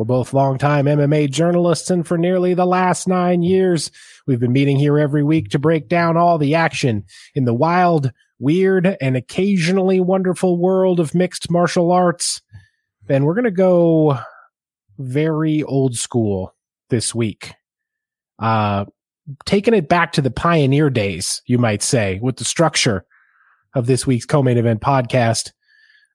We're both longtime MMA journalists, and for nearly the last nine years, we've been meeting here every week to break down all the action in the wild, weird, and occasionally wonderful world of mixed martial arts. Ben, we're going to go very old school this week. Uh, taking it back to the pioneer days, you might say, with the structure of this week's co-main event podcast.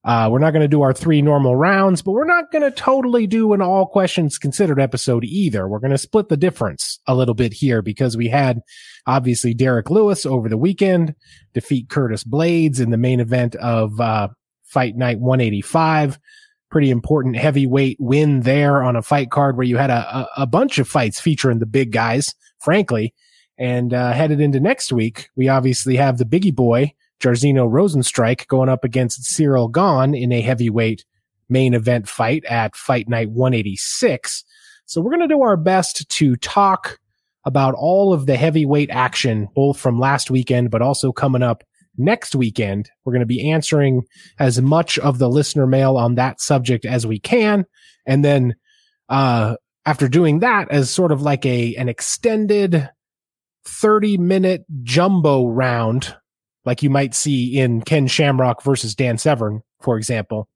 Uh, we're not going to do our three normal rounds, but we're not going to totally do an all questions considered episode either. We're going to split the difference a little bit here because we had obviously Derrick Lewis over the weekend defeat Curtis Blaydes in the main event of, uh, fight night 185. Pretty important heavyweight win there on a fight card where you had a, a, a bunch of fights featuring the big guys, frankly. And, uh, headed into next week, we obviously have the biggie boy, Jairzinho Rozenstruik going up against Ciryl Gane in a heavyweight main event fight at Fight Night 186. So we're going to do our best to talk about all of the heavyweight action, both from last weekend, but also coming up next weekend. We're going to be answering as much of the listener mail on that subject as we can. And then, uh, after doing that as sort of like a, an extended 30 minute jumbo round like you might see in Ken Shamrock versus Dan Severn, for example.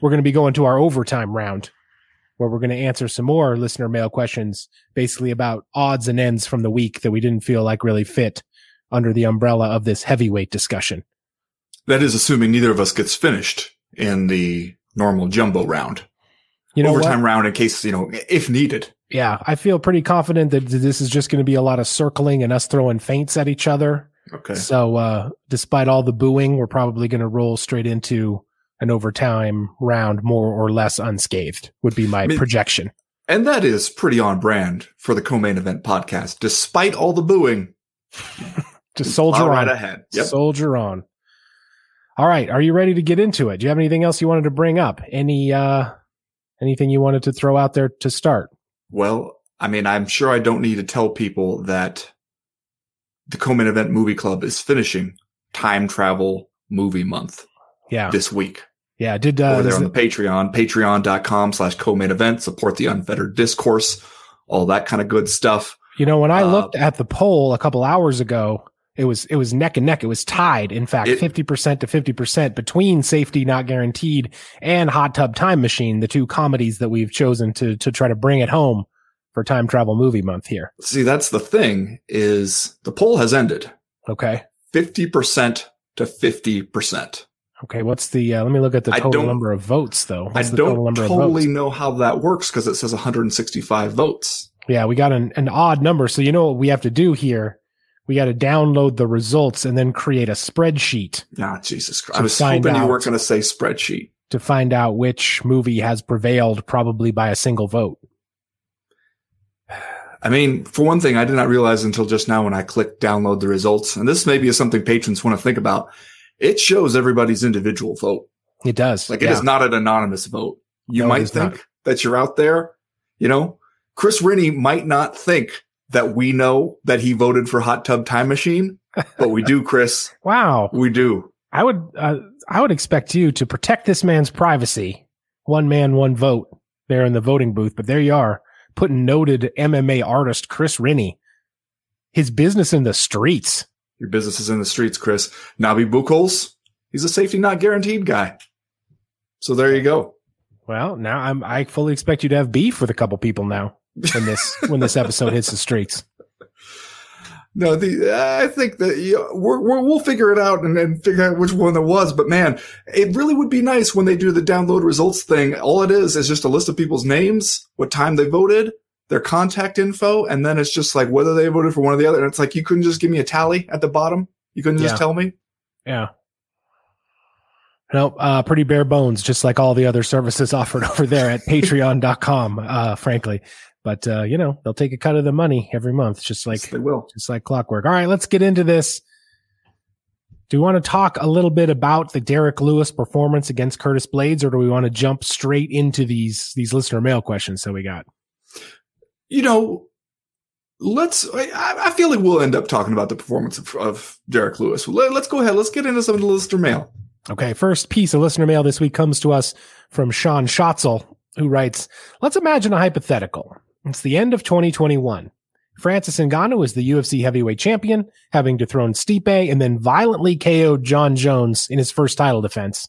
We're going to be going to our overtime round where we're going to answer some more listener mail questions, basically about odds and ends from the week that we didn't feel like really fit under the umbrella of this heavyweight discussion. That is assuming neither of us gets finished in the normal jumbo round. You know, Overtime what? round in case, you know, if needed. yeah, I feel pretty confident that this is just going to be a lot of circling and us throwing feints at each other. Okay. So, uh, despite all the booing, we're probably going to roll straight into an overtime round more or less unscathed would be my I mean- projection. And that is pretty on brand for the co-main event podcast. Despite all the booing, Just soldier on. right ahead. Yep. Soldier on. All right. Are you ready to get into it? Do you have anything else you wanted to bring up? Any, uh, anything you wanted to throw out there to start? Well, I mean, I'm sure I don't need to tell people that the co-main event movie club is finishing time travel movie month Yeah. this week. Yeah. I Did, over uh, there is on the Patreon, patreon.com slash co-main event, support the unfettered discourse, all that kind of good stuff. you know, when I uh, looked at the poll a couple hours ago, it was, it was neck and neck. It was tied. In fact, 50% to 50% between safety not guaranteed and hot tub time machine, the two comedies that we've chosen to, to try to bring it home for time travel movie month here. See, that's the thing is the poll has ended Okay. 50% to 50%. Okay, what's the? Uh, let me look at the total number of votes, though. I What's total don't number of totally know how that works because it says 165 votes. Yeah, we got an, an odd number. So you know what we have to do here? We got to download the results and then create a spreadsheet Ah, Jesus Christ. I was hoping you weren't going to say spreadsheet. to find out which movie has prevailed, probably by a single vote. I mean, for one thing, I did not realize until just now when I clicked download the results, and this maybe is something patrons want to think about. It shows everybody's individual vote. It does. Like it yeah. is not an anonymous vote. You No, might think not. that you're out there. You know, Chris Rennie might not think that we know that he voted for Hot Tub Time Machine, but we do, Chris. Wow. We do. I would. Uh, I would expect you to protect this man's privacy. One man, one vote. There in the voting booth, but there you are, putting noted MMA artist Chris Rennie, his business in the streets. Your business is in the streets, Chris. Nabi Buchholz, he's a safety not guaranteed guy. So there you go. Well, now I'm. I fully expect you to have beef with a couple people now when this when this episode hits the streets. No, the I think that you know, we're, we're, we'll figure it out and then figure out which one it was. But man, it really would be nice when they do the download results thing. All it is is just a list of people's names, what time they voted, their contact info, and then it's just like whether they voted for one or the other. And it's like you couldn't just give me a tally at the bottom. You couldn't just Yeah. tell me. Yeah. No, uh, pretty bare bones, just like all the other services offered over there at patreon.com, uh, frankly. But uh, you know, they'll take a cut of the money every month, just like Yes, they will. just like clockwork. All right, let's get into this. Do we want to talk a little bit about the Derrick Lewis performance against Curtis Blaydes, or do we want to jump straight into these these listener mail questions that we got? You know, let's. I, I feel like we'll end up talking about the performance of, of Derrick Lewis. Let, us go ahead. Let's get into some of the listener mail. Okay, first piece of listener mail this week comes to us from Sean Schatzel, who writes, Let's imagine a hypothetical. It's the end of 2021. Francis Ngannou is the UFC heavyweight champion, having dethroned Stipe and then violently KO'd Jon Jones in his first title defense.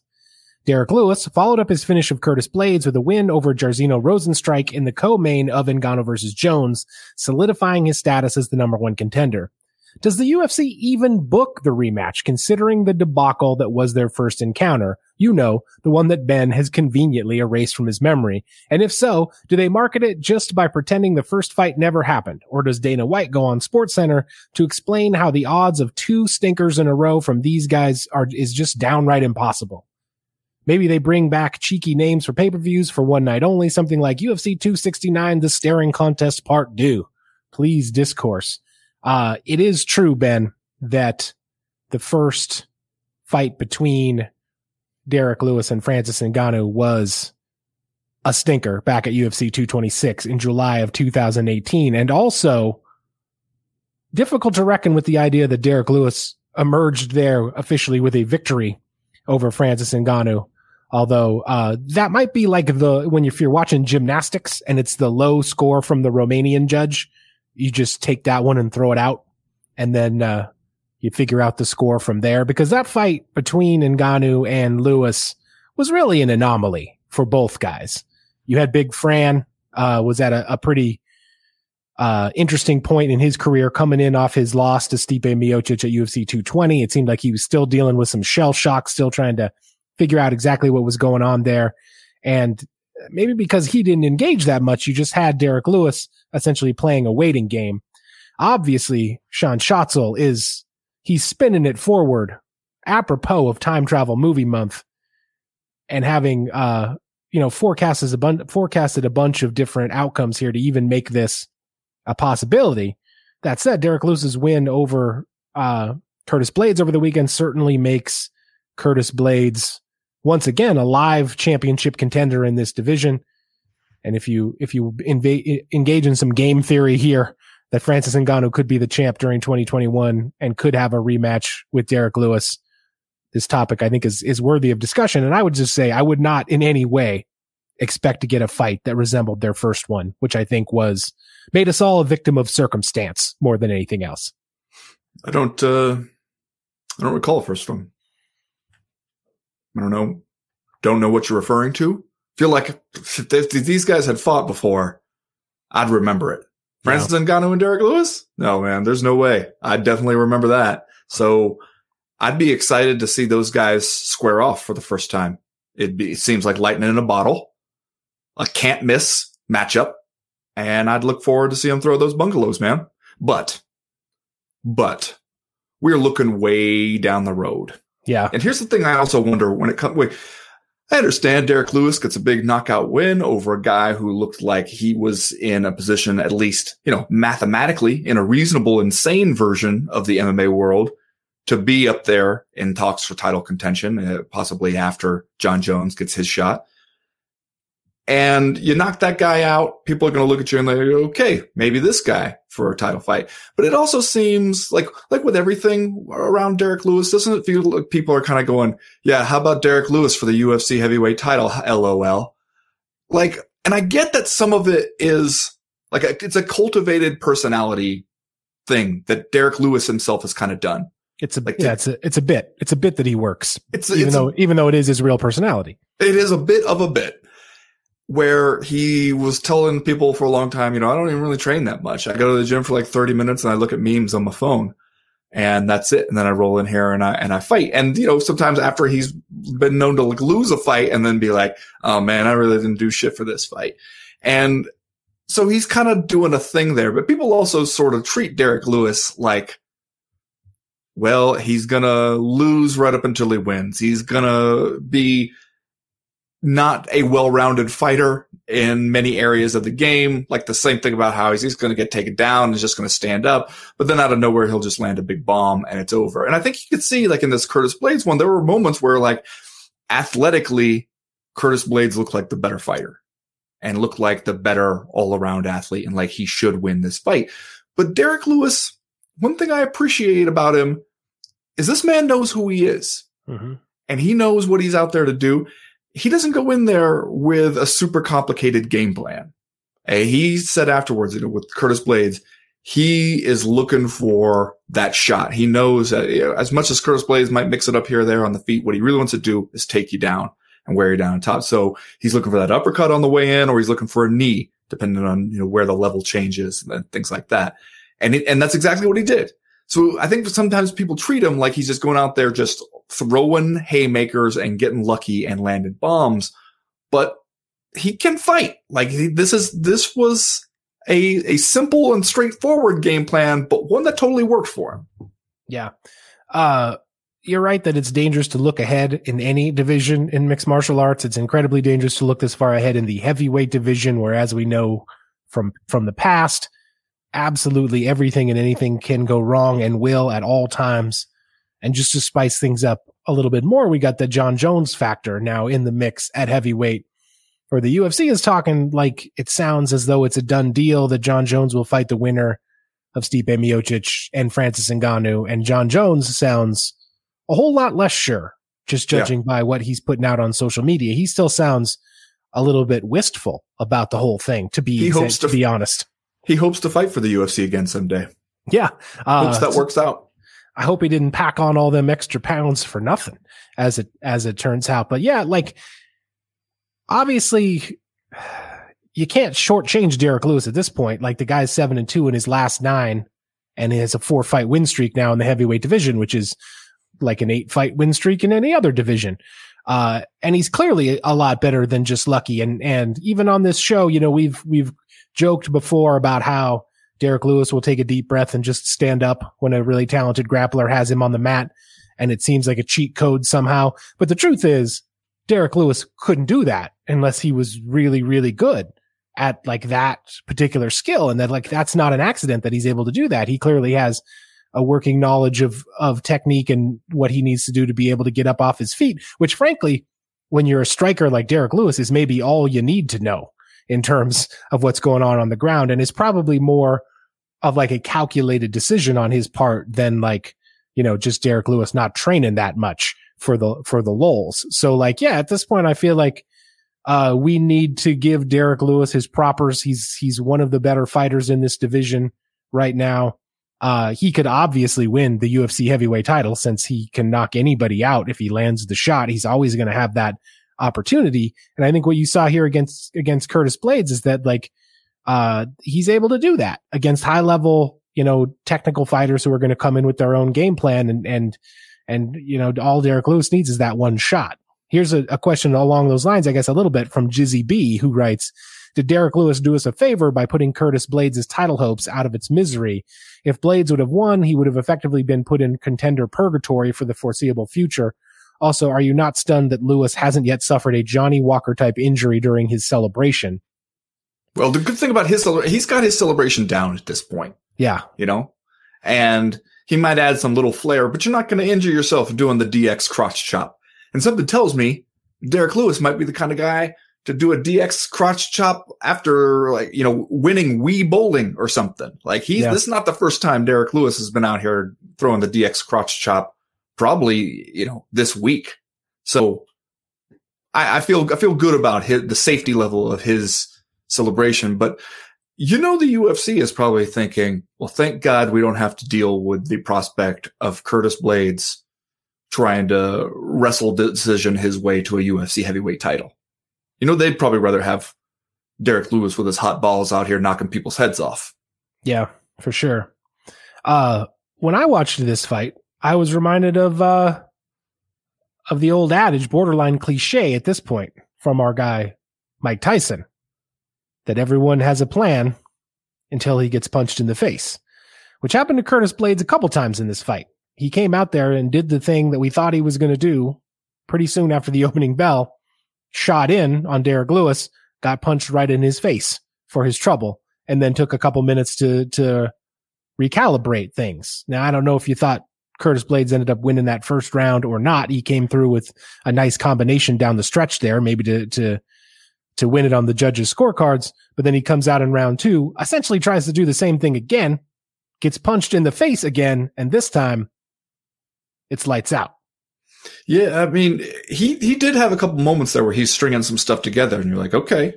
Derrick Lewis followed up his finish of Curtis Blaydes with a win over Jairzinho Rozenstruik in the co-main of Ngannou versus Jones, solidifying his status as the number one contender. Does the UFC even book the rematch considering the debacle that was their first encounter? You know, the one that Ben has conveniently erased from his memory. And if so, do they market it just by pretending the first fight never happened? Or does Dana White go on SportsCenter to explain how the odds of two stinkers in a row from these guys are, is just downright impossible? Maybe they bring back cheeky names for pay-per-views for one night only, something like UFC 269, The Staring Contest Part 2. Please discourse. Uh, it is true, Ben, that the first fight between Derrick Lewis and Francis Ngannou was a stinker back at UFC 226 in July of 2018. And also difficult to reckon with the idea that Derrick Lewis emerged there officially with a victory over Francis Ngannou. Although, uh, that might be like the, when if you're watching gymnastics and it's the low score from the Romanian judge, you just take that one and throw it out. And then, uh, you figure out the score from there because that fight between Ngannou and Lewis was really an anomaly for both guys. You had Big Fran, uh, was at a, a pretty, uh, interesting point in his career coming in off his loss to Stipe Miocic at UFC 220. It seemed like he was still dealing with some shell shock, still trying to figure out exactly what was going on there. And maybe because he didn't engage that much, you just had Derrick Lewis essentially playing a waiting game. Obviously, Sean Schatzel is, he's spinning it forward apropos of time travel movie month and having, uh, you know, forecasted a, bun- forecasted a bunch of different outcomes here to even make this a possibility. That said, Derrick Lewis's win over, uh, Curtis Blaydes over the weekend certainly makes Curtis Blaydes once again a live championship contender in this division. And if you if you inva- engage in some game theory here, that Francis Ngannou could be the champ during 2021 and could have a rematch with Derrick Lewis, this topic I think is is worthy of discussion. And I would just say I would not in any way expect to get a fight that resembled their first one, which I think was made us all a victim of circumstance more than anything else. I don't. uh I don't recall first one. I don't know. Don't know what you're referring to. Feel like if these guys had fought before, I'd remember it. Francis no. Ngannou and Derrick Lewis? No, man, there's no way. I definitely remember that. So I'd be excited to see those guys square off for the first time. It'd be, it seems like lightning in a bottle, a can't miss matchup. And I'd look forward to see them throw those bungalows, man. But, but we're looking way down the road. Yeah. And here's the thing I also wonder when it comes, wait, I understand Derrick Lewis gets a big knockout win over a guy who looked like he was in a position, at least, you know, mathematically in a reasonable, insane version of the MMA world to be up there in talks for title contention, uh, possibly after Jon Jones gets his shot. And you knock that guy out, people are going to look at you and like, okay, maybe this guy for a title fight. But it also seems like, like with everything around Derrick Lewis, doesn't it feel like people are kind of going, yeah, how about Derrick Lewis for the UFC heavyweight title? LOL. Like, and I get that some of it is like, a, it's a cultivated personality thing that Derrick Lewis himself has kind of done. It's a, like, yeah, it's a, it's a bit, it's a bit that he works. It's, even it's though, a, even though it is his real personality. It is a bit of a bit where he was telling people for a long time, you know, I don't even really train that much. I go to the gym for like 30 minutes and I look at memes on my phone and that's it. And then I roll in here and I, and I fight. And, you know, sometimes after he's been known to like lose a fight and then be like, oh man, I really didn't do shit for this fight. And so he's kind of doing a thing there, but people also sort of treat Derrick Lewis like, well, he's gonna lose right up until he wins. He's gonna be not a well-rounded fighter in many areas of the game. Like the same thing about how he's, he's going to get taken down and just going to stand up, but then out of nowhere he'll just land a big bomb and it's over. And I think you could see like in this Curtis Blaydes one, there were moments where like athletically Curtis Blaydes looked like the better fighter and looked like the better all-around athlete and like he should win this fight. But Derrick Lewis, one thing I appreciate about him is this man knows who he is. Mm-hmm. And he knows what he's out there to do he doesn't go in there with a super complicated game plan. he said afterwards, you know, with Curtis Blaydes, he is looking for that shot. He knows that you know, as much as Curtis Blaydes might mix it up here or there on the feet, what he really wants to do is take you down and wear you down on top. So he's looking for that uppercut on the way in, or he's looking for a knee, depending on you know where the level changes and things like that. And it, and that's exactly what he did. So I think sometimes people treat him like he's just going out there just throwing haymakers and getting lucky and landing bombs, but he can fight. Like this is this was a a simple and straightforward game plan, but one that totally worked for him. Yeah. Uh you're right that it's dangerous to look ahead in any division in mixed martial arts. It's incredibly dangerous to look this far ahead in the heavyweight division, where as we know from from the past, absolutely everything and anything can go wrong and will at all times. And just to spice things up a little bit more, we got the Jon Jones factor now in the mix at heavyweight. Or the UFC is talking like it sounds as though it's a done deal that Jon Jones will fight the winner of Stipe Miocic and Francis Ngannou. And Jon Jones sounds a whole lot less sure, just judging yeah. by what he's putting out on social media. He still sounds a little bit wistful about the whole thing, to be, he hopes to, to be honest. He hopes to fight for the UFC again someday. Yeah. Uh, hopes that works out. I hope he didn't pack on all them extra pounds for nothing as it, as it turns out. But yeah, like obviously you can't shortchange Derrick Lewis at this point. Like the guy's seven and two in his last nine and he has a four fight win streak now in the heavyweight division, which is like an eight fight win streak in any other division. Uh, and he's clearly a lot better than just lucky. And, and even on this show, you know, we've, we've joked before about how Derrick Lewis will take a deep breath and just stand up when a really talented grappler has him on the mat. And it seems like a cheat code somehow. But the truth is Derrick Lewis couldn't do that unless he was really, really good at like that particular skill. And that like, that's not an accident that he's able to do that. He clearly has a working knowledge of, of technique and what he needs to do to be able to get up off his feet, which frankly, when you're a striker like Derrick Lewis is maybe all you need to know in terms of what's going on on the ground and is probably more of like a calculated decision on his part than like, you know, just Derrick Lewis not training that much for the, for the lulls. So like, yeah, at this point, I feel like, uh, we need to give Derrick Lewis his propers. He's, he's one of the better fighters in this division right now. Uh, he could obviously win the UFC heavyweight title since he can knock anybody out if he lands the shot. He's always going to have that opportunity. And I think what you saw here against, against Curtis Blaydes is that like, uh, he's able to do that against high level, you know, technical fighters who are going to come in with their own game plan and, and, and, you know, all Derrick Lewis needs is that one shot. Here's a, a question along those lines, I guess, a little bit from Jizzy B, who writes, did Derrick Lewis do us a favor by putting Curtis Blaydes' title hopes out of its misery? If Blaydes would have won, he would have effectively been put in contender purgatory for the foreseeable future. Also, are you not stunned that Lewis hasn't yet suffered a Johnny Walker type injury during his celebration? Well, the good thing about his celebration, he's got his celebration down at this point. Yeah, you know, and he might add some little flair, but you're not going to injure yourself doing the DX crotch chop. And something tells me Derrick Lewis might be the kind of guy to do a DX crotch chop after like, you know, winning Wii bowling or something. Like he's, yeah. this is not the first time Derrick Lewis has been out here throwing the DX crotch chop probably, you know, this week. So I, I feel, I feel good about his, the safety level of his celebration, but you know, the UFC is probably thinking, well, thank God we don't have to deal with the prospect of Curtis Blaydes trying to wrestle the decision his way to a UFC heavyweight title. You know, they'd probably rather have Derrick Lewis with his hot balls out here knocking people's heads off. Yeah, for sure. Uh, when I watched this fight, I was reminded of uh, of the old adage, borderline cliche at this point from our guy Mike Tyson, that everyone has a plan until he gets punched in the face, which happened to Curtis Blaydes a couple times in this fight. He came out there and did the thing that we thought he was going to do pretty soon after the opening bell, shot in on Derrick Lewis, got punched right in his face for his trouble, and then took a couple minutes to to recalibrate things. Now I don't know if you thought Curtis Blaydes ended up winning that first round or not. He came through with a nice combination down the stretch there, maybe to to to win it on the judges' scorecards. But then he comes out in round two, essentially tries to do the same thing again, gets punched in the face again, and this time it's lights out. Yeah, I mean, he he did have a couple moments there where he's stringing some stuff together, and you're like, okay,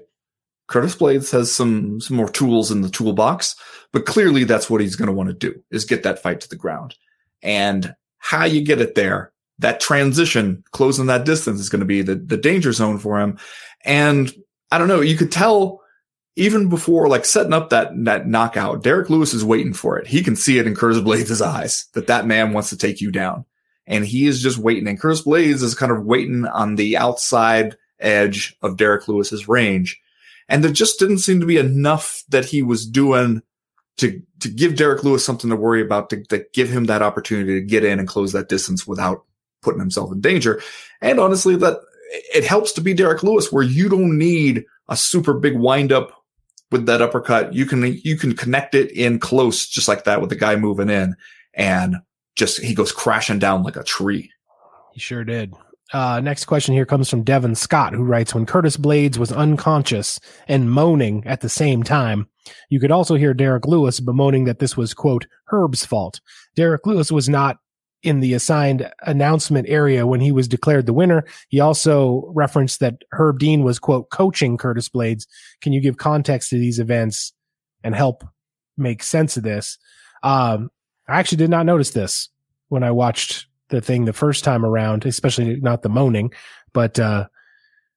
Curtis Blaydes has some some more tools in the toolbox, but clearly that's what he's going to want to do is get that fight to the ground, and how you get it there, that transition, closing that distance is going to be the the danger zone for him, and I don't know, you could tell even before like setting up that that knockout, Derrick Lewis is waiting for it. He can see it in Curtis Blaydes' eyes that that man wants to take you down and he is just waiting. And Curtis Blaydes is kind of waiting on the outside edge of Derrick Lewis's range. And there just didn't seem to be enough that he was doing to to give Derrick Lewis something to worry about, to, to give him that opportunity to get in and close that distance without putting himself in danger. And honestly, that it helps to be Derrick Lewis, where you don't need a super big windup with that uppercut. You can you can connect it in close, just like that, with the guy moving in, and just he goes crashing down like a tree. He sure did. Uh, next question here comes from Devin Scott, who writes, when Curtis Blaydes was unconscious and moaning at the same time, you could also hear Derrick Lewis bemoaning that this was, quote, Herb's fault. Derrick Lewis was not in the assigned announcement area when he was declared the winner. He also referenced that Herb Dean was, quote, coaching Curtis Blaydes. Can you give context to these events and help make sense of this? Um, I actually did not notice this when I watched the thing the first time around, especially not the moaning, but, uh,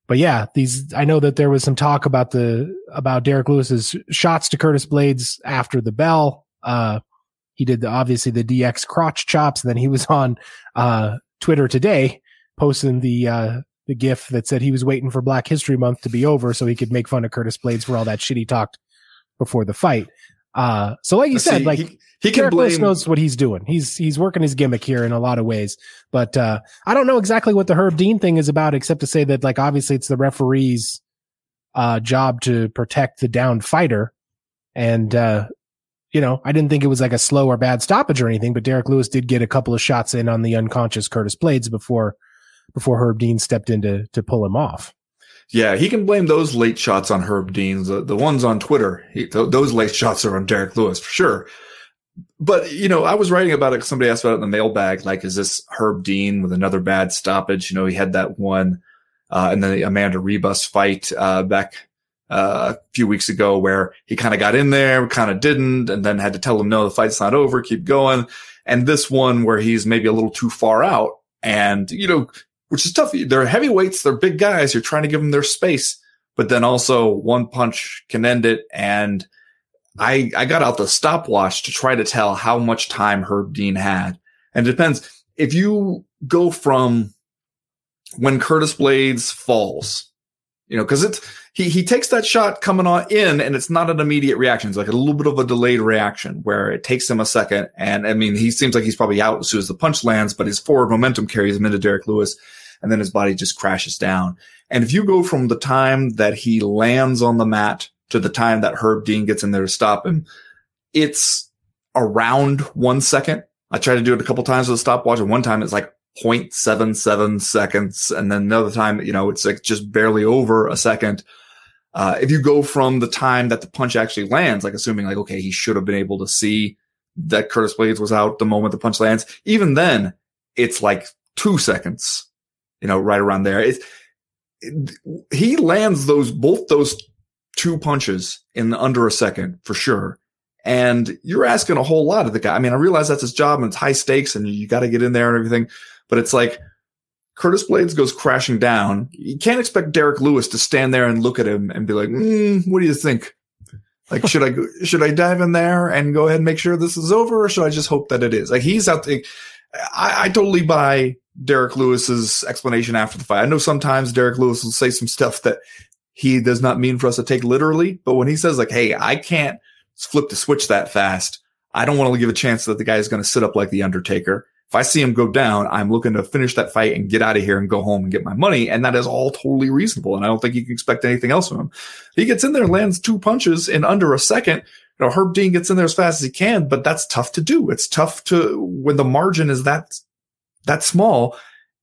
but yeah, these, I know that there was some talk about the, about Derrick Lewis's shots to Curtis Blaydes after the bell. Uh, he did the, obviously the DX crotch chops. And then he was on, uh, Twitter today posting the, uh, the gif that said he was waiting for Black History Month to be over so he could make fun of Curtis Blaydes for all that shit he talked before the fight. Uh, so like you said, like he, he can blame knows what he's doing. He's he's working his gimmick here in a lot of ways. But uh, I don't know exactly what the Herb Dean thing is about, except to say that like obviously it's the referee's uh, job to protect the down fighter. And uh, you know, I didn't think it was like a slow or bad stoppage or anything, but Derrick Lewis did get a couple of shots in on the unconscious Curtis Blaydes before before Herb Dean stepped in to to pull him off. Yeah, he can blame those late shots on Herb Dean's. The, the ones on Twitter, he, th- those late shots are on Derrick Lewis for sure. But you know, I was writing about it. Somebody asked about it in the mailbag. Like, is this Herb Dean with another bad stoppage? You know, he had that one, uh, and then the Amanda Rebus fight uh, back uh, a few weeks ago where he kind of got in there, kind of didn't, and then had to tell him, no, the fight's not over, keep going. And this one where he's maybe a little too far out, and you know, which is tough. They're heavyweights. They're big guys. You're trying to give them their space, but then also one punch can end it. And I, I got out the stopwatch to try to tell how much time Herb Dean had. And it depends if you go from when Curtis Blaydes falls, you know, cause it's, he, he takes that shot coming on in and it's not an immediate reaction. It's like a little bit of a delayed reaction where it takes him a second. And I mean, he seems like he's probably out as soon as the punch lands, but his forward momentum carries him into Derrick Lewis and then his body just crashes down. And if you go from the time that he lands on the mat to the time that Herb Dean gets in there to stop him, it's around one second. I tried to do it a couple times with a stopwatch and one time it's like 0.77 seconds. And then another time, you know, it's like just barely over a second. Uh, if you go from the time that the punch actually lands, like assuming like, okay, he should have been able to see that Curtis Blaydes was out the moment the punch lands, even then it's like two seconds, you know, right around there. It, he lands those, both those two punches in under a second for sure. And you're asking a whole lot of the guy. I mean, I realize that's his job and it's high stakes and you got to get in there and everything, but it's like, Curtis Blaydes goes crashing down. You can't expect Derrick Lewis to stand there and look at him and be like, mm, "What do you think? Like, should I should I dive in there and go ahead and make sure this is over, or should I just hope that it is?" Like he's out there. I, I totally buy Derrick Lewis's explanation after the fight. I know sometimes Derrick Lewis will say some stuff that he does not mean for us to take literally, but when he says like, "Hey, I can't flip the switch that fast," I don't want to give a chance that the guy is going to sit up like the Undertaker If I see him go down, I'm looking to finish that fight and get out of here and go home and get my money. And that is all totally reasonable. And I don't think you can expect anything else from him. He gets in there, lands two punches in under a second. You know, Herb Dean gets in there as fast as he can, but that's tough to do. It's tough to, when the margin is that, that small,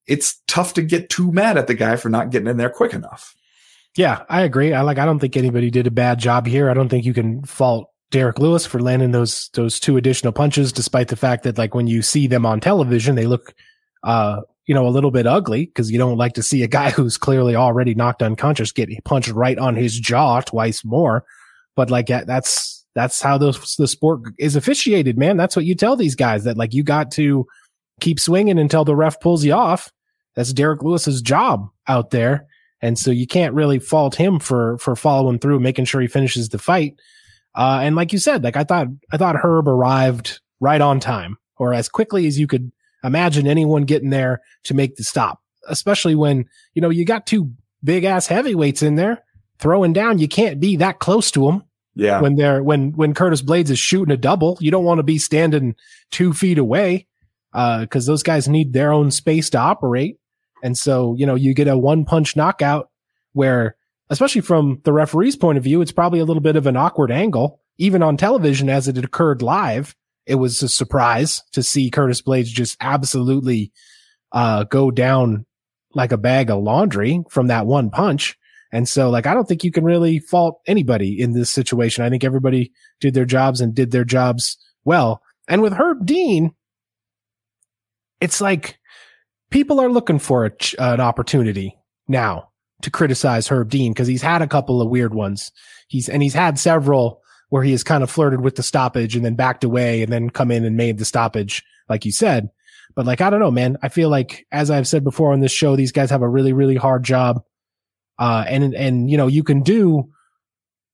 it's tough to get too mad at the guy for not getting in there quick enough. Yeah, I agree. I like, I don't think anybody did a bad job here. I don't think you can fault Derrick Lewis for landing those those two additional punches, despite the fact that like when you see them on television, they look uh you know a little bit ugly because you don't like to see a guy who's clearly already knocked unconscious get punched right on his jaw twice more. But like that's that's how those the sport is officiated, man. That's what you tell these guys that like you got to keep swinging until the ref pulls you off. That's Derrick Lewis's job out there. And so you can't really fault him for, for following through, making sure he finishes the fight. Uh, and like you said, like I thought, I thought Herb arrived right on time or as quickly as you could imagine anyone getting there to make the stop, especially when, you know, you got two big ass heavyweights in there throwing down. You can't be that close to them. Yeah. When they're, when, when Curtis Blaydes is shooting a double, you don't want to be standing two feet away. Uh, cause those guys need their own space to operate. And so, you know, you get a one punch knockout where especially from the referee's point of view, it's probably a little bit of an awkward angle. Even on television, as it occurred live, it was a surprise to see Curtis Blaydes just absolutely uh, go down like a bag of laundry from that one punch. And so, like, I don't think you can really fault anybody in this situation. I think everybody did their jobs and did their jobs well. And with Herb Dean, it's like people are looking for a, an opportunity now to criticize Herb Dean because he's had a couple of weird ones. He's and he's had several where he has kind of flirted with the stoppage and then backed away and then come in and made the stoppage, like you said. But like I don't know, man. I feel like as I've said before on this show, these guys have a really really hard job. Uh, and and you know you can do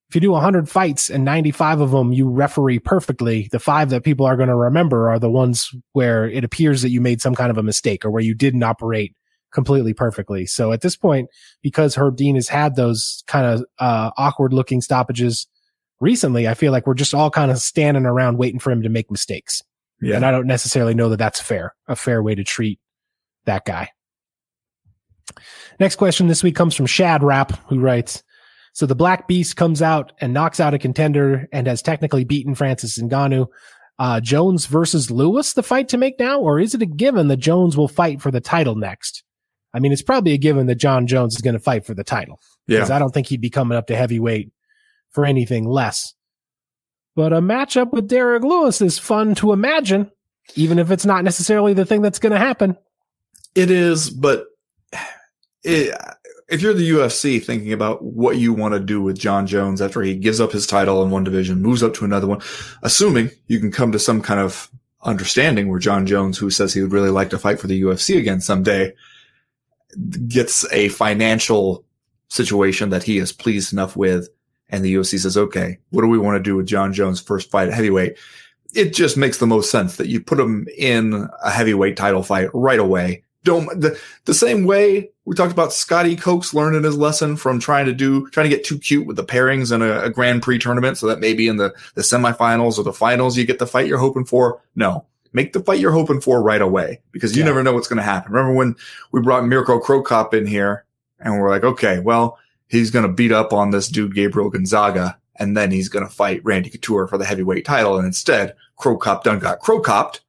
if you do 100 fights and 95 of them you referee perfectly, the five that people are going to remember are the ones where it appears that you made some kind of a mistake or where you didn't operate completely perfectly. So at this point, because Herb Dean has had those kind of uh, awkward looking stoppages recently, I feel like we're just all kind of standing around waiting for him to make mistakes. Yeah. And I don't necessarily know that that's fair, a fair way to treat that guy. Next question this week comes from Shad Rap, who writes, so the Black Beast comes out and knocks out a contender and has technically beaten Francis Ngannou. Uh, Jones versus Lewis, the fight to make now, or is it a given that Jones will fight for the title next? I mean, it's probably a given that Jon Jones is going to fight for the title. Yeah. Because I don't think he'd be coming up to heavyweight for anything less. But a matchup with Derrick Lewis is fun to imagine, even if it's not necessarily the thing that's going to happen. It is, but it, if you're the UFC thinking about what you want to do with Jon Jones after he gives up his title in one division, moves up to another one, assuming you can come to some kind of understanding where Jon Jones, who says he would really like to fight for the UFC again someday, gets a financial situation that he is pleased enough with. And the UFC says, okay, what do we want to do with Jon Jones' first fight at heavyweight? It just makes the most sense that you put him in a heavyweight title fight right away. Don't the, the same way we talked about Scott Coker learning his lesson from trying to do, trying to get too cute with the pairings in a, a Grand Prix tournament so that maybe in the, the semifinals or the finals you get the fight you're hoping for. No, make the fight you're hoping for right away because you yeah. never know what's going to happen. Remember when we brought Mirko Cro Cop in here and we're like, okay, well, he's going to beat up on this dude, Gabriel Gonzaga, and then he's going to fight Randy Couture for the heavyweight title. And instead, Cro Cop done got Cro Copped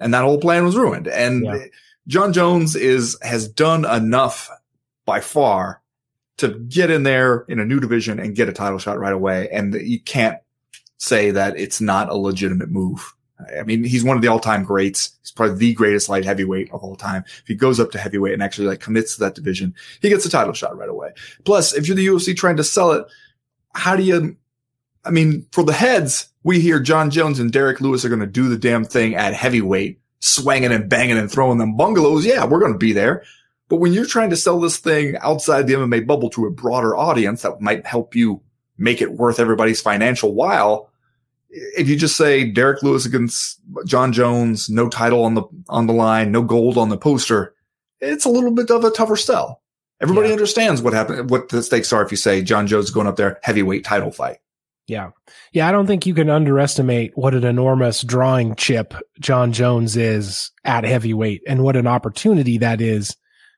and that whole plan was ruined. And yeah. Jon Jones is, has done enough by far to get in there in a new division and get a title shot right away. And you can't say that it's not a legitimate move. I mean, he's one of the all-time greats. He's probably the greatest light heavyweight of all time. If he goes up to heavyweight and actually like commits to that division, he gets a title shot right away. Plus, if you're the UFC trying to sell it, how do you, I mean, for the heads, we hear Jon Jones and Derrick Lewis are going to do the damn thing at heavyweight, swinging and banging and throwing them bungalows. Yeah, we're going to be there. But when you're trying to sell this thing outside the MMA bubble to a broader audience that might help you make it worth everybody's financial while, if you just say Derrick Lewis against Jon Jones, no title on the on the line, no gold on the poster, it's a little bit of a tougher sell. Everybody yeah. understands what happened, what the stakes are if you say Jon Jones going up there heavyweight title fight. Yeah. Yeah. I don't think you can underestimate what an enormous drawing chip Jon Jones is at heavyweight and what an opportunity that is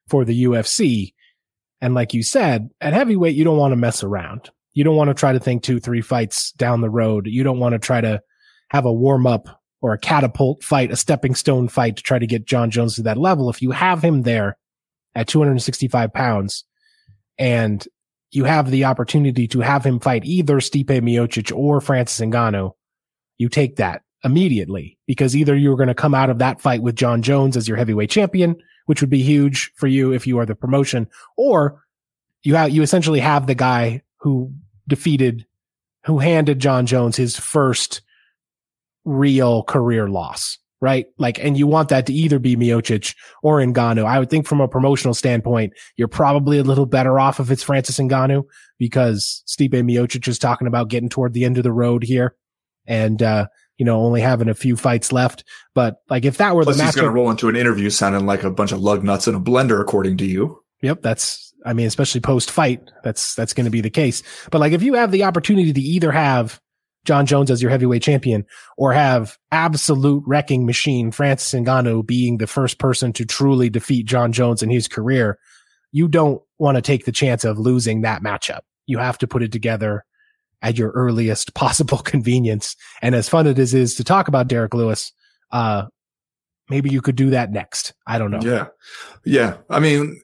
for the UFC. And like you said, at heavyweight, you don't want to mess around. You don't want to try to think two, three fights down the road. You don't want to try to have a warm up or a catapult fight, a stepping stone fight to try to get Jon Jones to that level. If you have him there at 265 pounds and you have the opportunity to have him fight either Stipe Miocic or Francis Ngannou, you take that immediately because either you're going to come out of that fight with Jon Jones as your heavyweight champion, which would be huge for you if you are the promotion, or you have, you essentially have the guy who defeated, who handed Jon Jones his first real career loss right? Like, and you want that to either be Miocic or Ngannou. I would think from a promotional standpoint, you're probably a little better off if it's Francis Ngannou because Stipe Miocic is talking about getting toward the end of the road here and, uh, you know, only having a few fights left. But like, if that were Plus the he's matchup, going to roll into an interview sounding like a bunch of lug nuts in a blender, according to you. Yep, that's I mean, especially post fight, that's that's going to be the case. But like if you have the opportunity to either have Jon Jones as your heavyweight champion or have absolute wrecking machine Francis Ngannou being the first person to truly defeat Jon Jones in his career, you don't want to take the chance of losing that matchup. You have to put it together at your earliest possible convenience. And as fun as it is, to talk about Derrick Lewis, uh, maybe you could do that next. I don't know. Yeah. Yeah. I mean,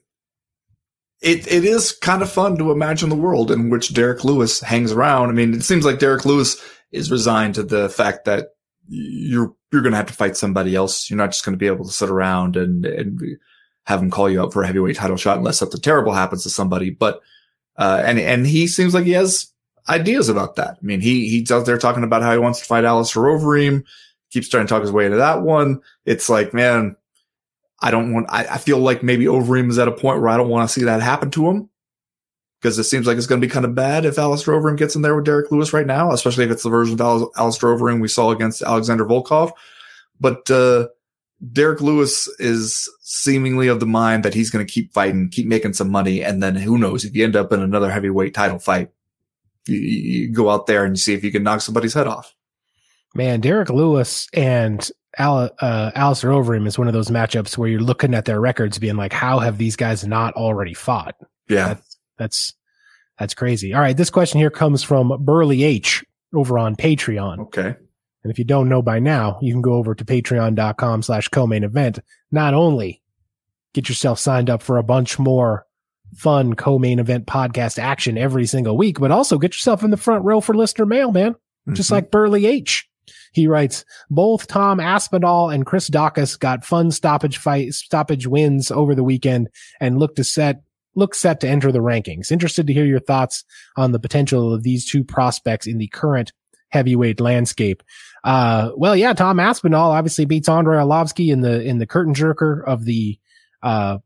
it, it is kind of fun to imagine the world in which Derrick Lewis hangs around. I mean, it seems like Derrick Lewis is resigned to the fact that you're, you're going to have to fight somebody else. You're not just going to be able to sit around and, and have him call you up for a heavyweight title shot unless something terrible happens to somebody. But, uh, and, and he seems like he has ideas about that. I mean, he, he's out there talking about how he wants to fight Alistair Overeem, keeps trying to talk his way into that one. It's like, man, I don't want, I, I feel like maybe Overeem is at a point where I don't want to see that happen to him because it seems like it's going to be kind of bad if Alistair Overeem gets in there with Derrick Lewis right now, especially if it's the version of Al- Alistair Overeem we saw against Alexander Volkov. But, uh, Derrick Lewis is seemingly of the mind that he's going to keep fighting, keep making some money. And then who knows if you end up in another heavyweight title fight, you, you go out there and you see if you can knock somebody's head off. Man, Derrick Lewis and Al, uh, Alistair Overeem is one of those matchups where you're looking at their records being like, how have these guys not already fought? Yeah. That's, that's, that's crazy. All right. This question here comes from Burley H over on Patreon. Okay. And if you don't know by now, you can go over to patreon.com slash co-main event. Not only get yourself signed up for a bunch more fun co-main event podcast action every single week, but also get yourself in the front row for listener mail, man. Just Mhm. like Burley H. He writes, both Tom Aspinall and Chris Daukaus got fun stoppage fight, stoppage wins over the weekend and look to set, look set to enter the rankings. Interested to hear your thoughts on the potential of these two prospects in the current heavyweight landscape. Uh, well, yeah, Tom Aspinall obviously beats Andrei Arlovsky in the, in the curtain jerker of the, uh,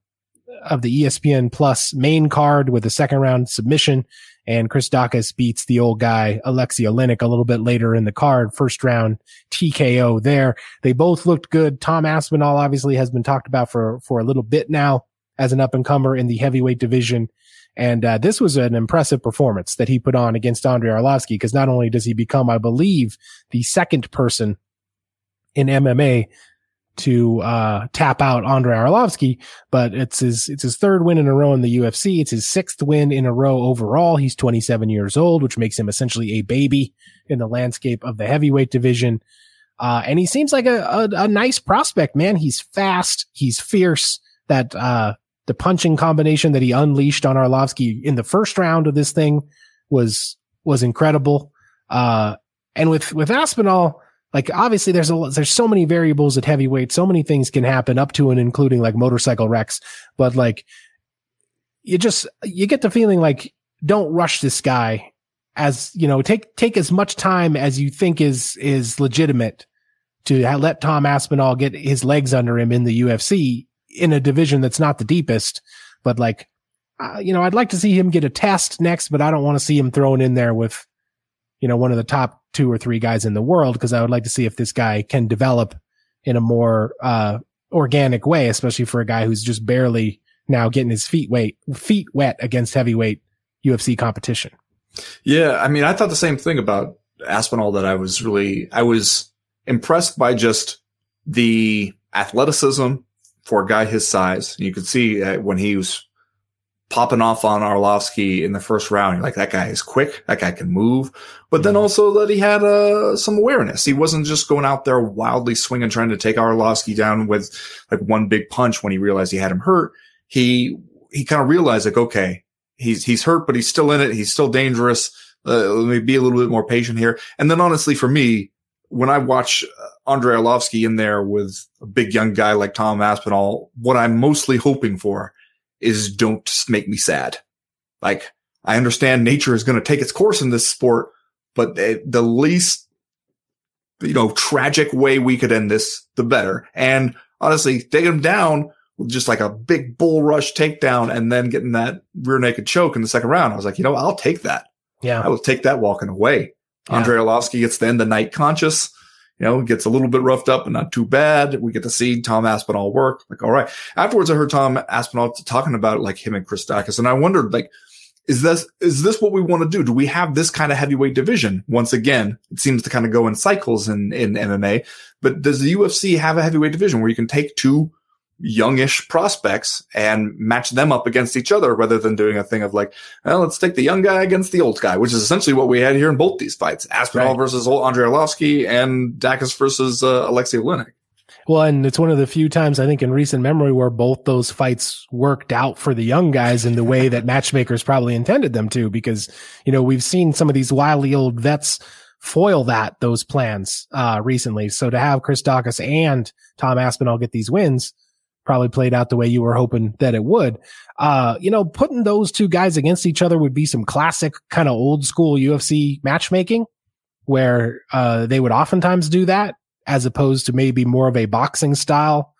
of the ESPN plus main card with a second round submission. And Chris Daukaus beats the old guy, Aleksei Oleinik, a little bit later in the card, first round TKO there. They both looked good. Tom Aspinall obviously has been talked about for, for a little bit now as an up and comer in the heavyweight division. And uh, this was an impressive performance that he put on against Andrei Arlovsky because not only does he become, I believe, the second person in MMA to uh, tap out Andre Arlovsky, but it's his it's his third win in a row in the UFC. It's his sixth win in a row overall. He's 27 years old, which makes him essentially a baby in the landscape of the heavyweight division. Uh, and he seems like a, a, a nice prospect, man. He's fast. He's fierce. That uh, the punching combination that he unleashed on Arlovsky in the first round of this thing was was incredible. Uh, and with with Aspinall, like obviously there's a there's so many variables at heavyweight, so many things can happen up to and including like motorcycle wrecks, but like you just you get the feeling like don't rush this guy as you know take take as much time as you think is is legitimate to let Tom Aspinall get his legs under him in the UFC in a division that's not the deepest, but like uh, you know I'd like to see him get a test next, but I don't want to see him thrown in there with you know one of the top two or three guys in the world because I would like to see if this guy can develop in a more uh, organic way, especially for a guy who's just barely now getting his feet wet, feet wet against heavyweight UFC competition. Yeah, I mean, I thought the same thing about Aspinall that I was really, I was impressed by just the athleticism for a guy his size. You could see uh, when he was popping off on Arlovsky in the first round. You're like, that guy is quick. That guy can move. But then mm-hmm. also that he had uh, some awareness. He wasn't just going out there wildly swinging, trying to take Arlovsky down with like one big punch when he realized he had him hurt. He, he kind of realized like, okay, he's, he's hurt, but he's still in it. He's still dangerous. Uh, let me be a little bit more patient here. And then honestly, for me, when I watch Andre Andrei Arlovsky in there with a big young guy like Tom Aspinall, what I'm mostly hoping for is don't make me sad. Like I understand nature is going to take its course in this sport, but the least, you know, tragic way we could end this, the better. And honestly, take him down with just like a big bull rush takedown and then getting that rear naked choke in the second round. I was like, you know, I'll take that. Yeah. I will take that walking away. Yeah. Andrei Arlovski gets to end the night conscious you know, it gets a little bit roughed up, but not too bad. We get to see Tom Aspinall work. Like, all right. Afterwards, I heard Tom Aspinall talking about like him and Chris Daukaus, and I wondered, like, is this is this what we want to do? Do we have this kind of heavyweight division? Once again, it seems to kind of go in cycles in in MMA. But does the UFC have a heavyweight division where you can take two youngish prospects and match them up against each other rather than doing a thing of like, well, let's take the young guy against the old guy, which is essentially what we had here in both these fights. Aspinall right. versus Andrei Arlovski and Daukaus versus uh, Aleksei Oleinik. Well, and it's one of the few times I think in recent memory where both those fights worked out for the young guys in the way that matchmakers probably intended them to, because, you know, we've seen some of these wily old vets foil that, those plans, uh, recently. So to have Chris Daukaus and Tom Aspinall get these wins, probably played out the way you were hoping that it would. Uh, you know, putting those two guys against each other would be some classic kind of old school UFC matchmaking where, uh, they would oftentimes do that as opposed to maybe more of a boxing style,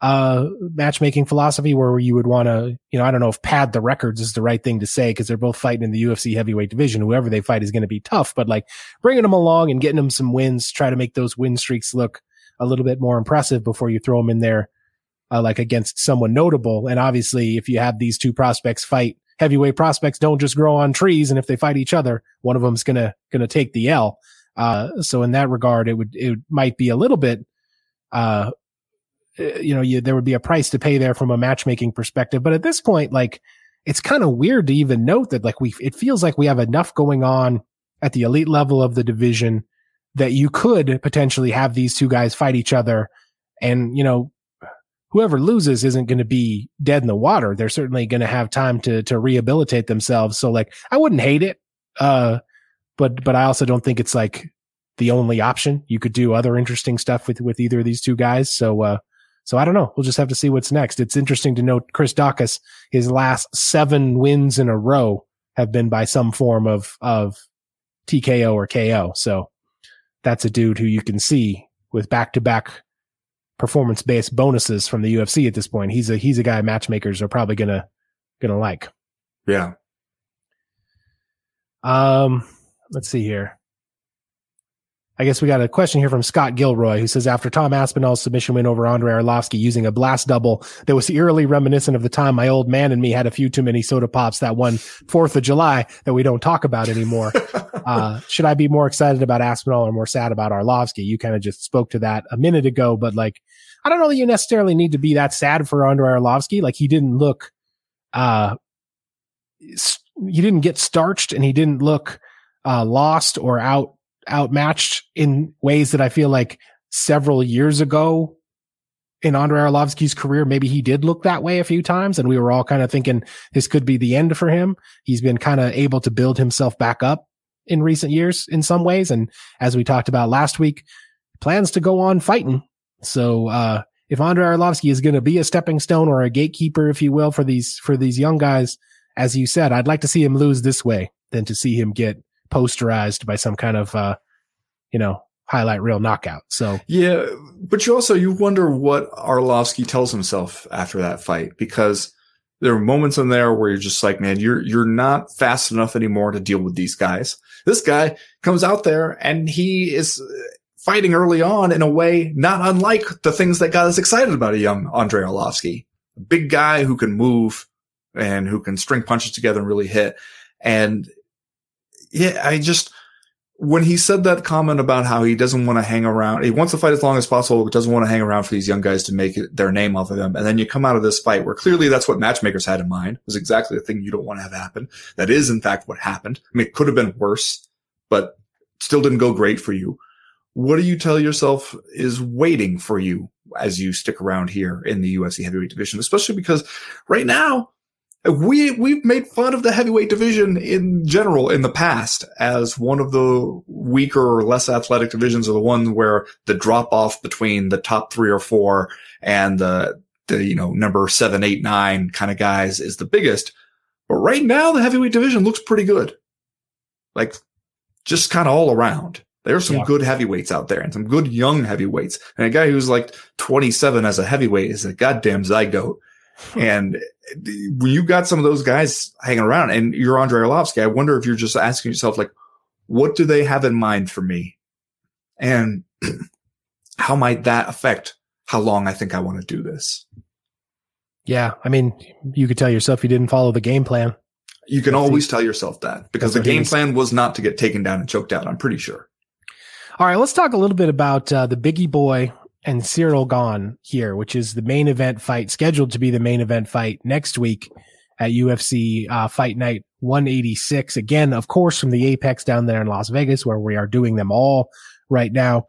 uh, matchmaking philosophy where you would want to, you know, I don't know if pad the records is the right thing to say because they're both fighting in the UFC heavyweight division. Whoever they fight is going to be tough, but like bringing them along and getting them some wins, try to make those win streaks look a little bit more impressive before you throw them in there uh, like against someone notable. And obviously, if you have these two prospects fight, heavyweight prospects don't just grow on trees. And if they fight each other, one of them's gonna gonna take the L. Uh, so in that regard, it would it might be a little bit, uh, uh, you know, you, there would be a price to pay there from a matchmaking perspective. But at this point, like it's kind of weird to even note that like we it feels like we have enough going on at the elite level of the division that you could potentially have these two guys fight each other and you know whoever loses isn't going to be dead in the water. They're certainly going to have time to to rehabilitate themselves. So like I wouldn't hate it. Uh but but I also don't think it's like the only option. You could do other interesting stuff with with either of these two guys. So uh so I don't know. We'll just have to see what's next. It's interesting to note Chris Daukaus, his last seven wins in a row have been by some form of of TKO or KO. So that's a dude who you can see with back to back performance based bonuses from the UFC at this point. He's a he's a guy matchmakers are probably gonna gonna like. Yeah. Um, let's see here. I guess we got a question here from Scott Gilroy who says after Tom Aspinall's submission win over Andrei Arlovski using a blast double that was eerily reminiscent of the time my old man and me had a few too many soda pops that one Fourth of July that we don't talk about anymore. uh, should I be more excited about Aspinall or more sad about Arlovski? You kind of just spoke to that a minute ago, but like, I don't know that you necessarily need to be that sad for Andrei Arlovski. Like he didn't look, uh, he didn't get starched and he didn't look, uh, lost or out outmatched in ways that I feel like several years ago in Andrei Arlovski's career, maybe he did look that way a few times. And we were all kind of thinking this could be the end for him. He's been kind of able to build himself back up in recent years in some ways. And as we talked about last week, plans to go on fighting. So, uh, if Andrei Arlovski is going to be a stepping stone or a gatekeeper, if you will, for these, for these young guys, as you said, I'd like to see him lose this way than to see him get posterized by some kind of, uh, you know, highlight reel knockout. So yeah, but you also, you wonder what Arlovski tells himself after that fight because there are moments in there where you're just like, man, you're, you're not fast enough anymore to deal with these guys. This guy comes out there and he is fighting early on in a way not unlike the things that got us excited about a young Andrei Arlovski. A big guy who can move and who can string punches together and really hit. And yeah, I just when he said that comment about how he doesn't want to hang around, he wants to fight as long as possible, but doesn't want to hang around for these young guys to make it, their name off of them. And then you come out of this fight where clearly that's what matchmakers had in mind was exactly the thing you don't want to have happen. That is in fact what happened. I mean, it could have been worse, but still didn't go great for you. What do you tell yourself is waiting for you as you stick around here in the UFC heavyweight division, especially because right now we we've made fun of the heavyweight division in general in the past as one of the weaker or less athletic divisions or the one where the drop off between the top three or four and the the you know number seven, eight, nine kind of guys is the biggest. But right now the heavyweight division looks pretty good. Like just kind of all around. There's some yeah. good heavyweights out there and some good young heavyweights. And a guy who's like 27 as a heavyweight is a goddamn zygote. and when you got some of those guys hanging around and you're Andrei Arlovski, I wonder if you're just asking yourself, like, what do they have in mind for me? And how might that affect how long I think I want to do this? Yeah. I mean, you could tell yourself you didn't follow the game plan. You can always tell yourself that because the game plan was not to get taken down and choked out. I'm pretty sure. All right. Let's talk a little bit about uh, the Biggie Boy and Ciryl Gane here, which is the main event fight scheduled to be the main event fight next week at UFC uh, Fight Night 186. Again, of course, from the Apex down there in Las Vegas, where we are doing them all right now.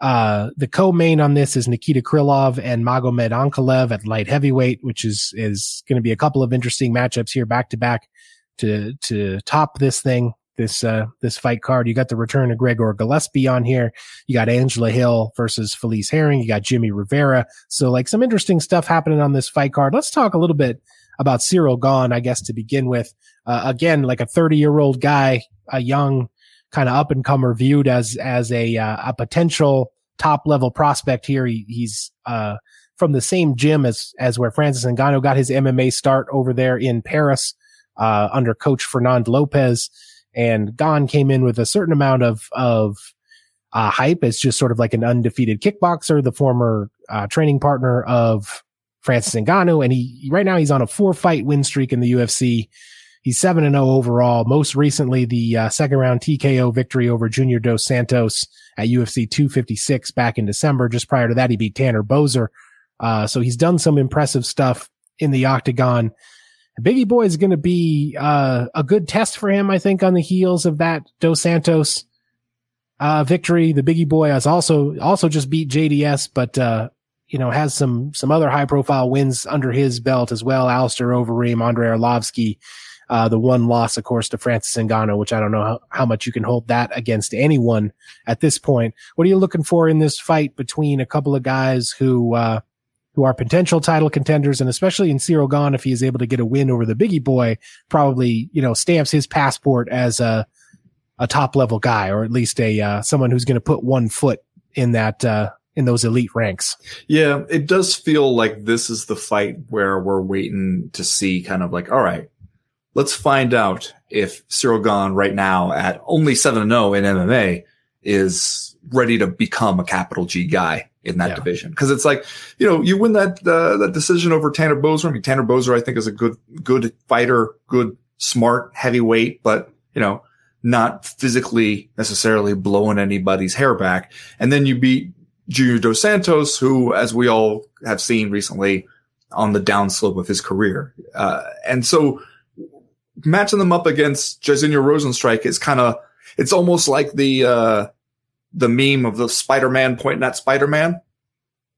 Uh, the co-main on this is Nikita Krylov and Magomed Ankalaev at light heavyweight, which is, is going to be a couple of interesting matchups here back to back to, to top this thing this uh, this fight card. You got the return of Gregor Gillespie on here. You got Angela Hill versus Felice Herring. You got Jimmy Rivera. So like some interesting stuff happening on this fight card. Let's talk a little bit about Ciryl Gane, I guess, to begin with. Uh, again, like a 30 year old guy, a young kind of up and comer viewed as as a uh, a potential top level prospect here. He, he's uh, from the same gym as as where Francis Ngannou got his MMA start over there in Paris uh, under coach Fernand Lopez and Gane came in with a certain amount of of uh, hype as just sort of like an undefeated kickboxer, the former uh, training partner of Francis Ngannou, and he right now he's on a four fight win streak in the UFC. He's seven and zero oh overall. Most recently, the uh, second round TKO victory over Junior Dos Santos at UFC 256 back in December. Just prior to that, he beat Tanner Boser. Uh, so he's done some impressive stuff in the octagon. Biggie Boy is going to be uh, a good test for him, I think, on the heels of that Dos Santos uh, victory. The Biggie Boy has also also just beat JDS, but uh, you know has some some other high profile wins under his belt as well. Alistair Overeem, Andrei Arlovski. Uh, the one loss, of course, to Francis Ngannou, which I don't know how, how much you can hold that against anyone at this point. What are you looking for in this fight between a couple of guys who, uh, who are potential title contenders, and especially in Ciryl Gane, if he is able to get a win over the Biggie Boy, probably you know stamps his passport as a a top level guy, or at least a uh, someone who's going to put one foot in that uh, in those elite ranks. Yeah, it does feel like this is the fight where we're waiting to see, kind of like, all right, let's find out if Ciryl Gane right now at only seven and zero oh in MMA is ready to become a capital G guy in that yeah. division. Cause it's like, you know, you win that, uh, that decision over Tanner Boser. I mean, Tanner Boser, I think is a good, good fighter, good, smart heavyweight, but, you know, not physically necessarily blowing anybody's hair back. And then you beat Junior Dos Santos, who, as we all have seen recently, on the downslope of his career. Uh, and so matching them up against Jairzinho Rozenstruik is kind of, it's almost like the, uh, the meme of the Spider-Man pointing at Spider-Man. I'm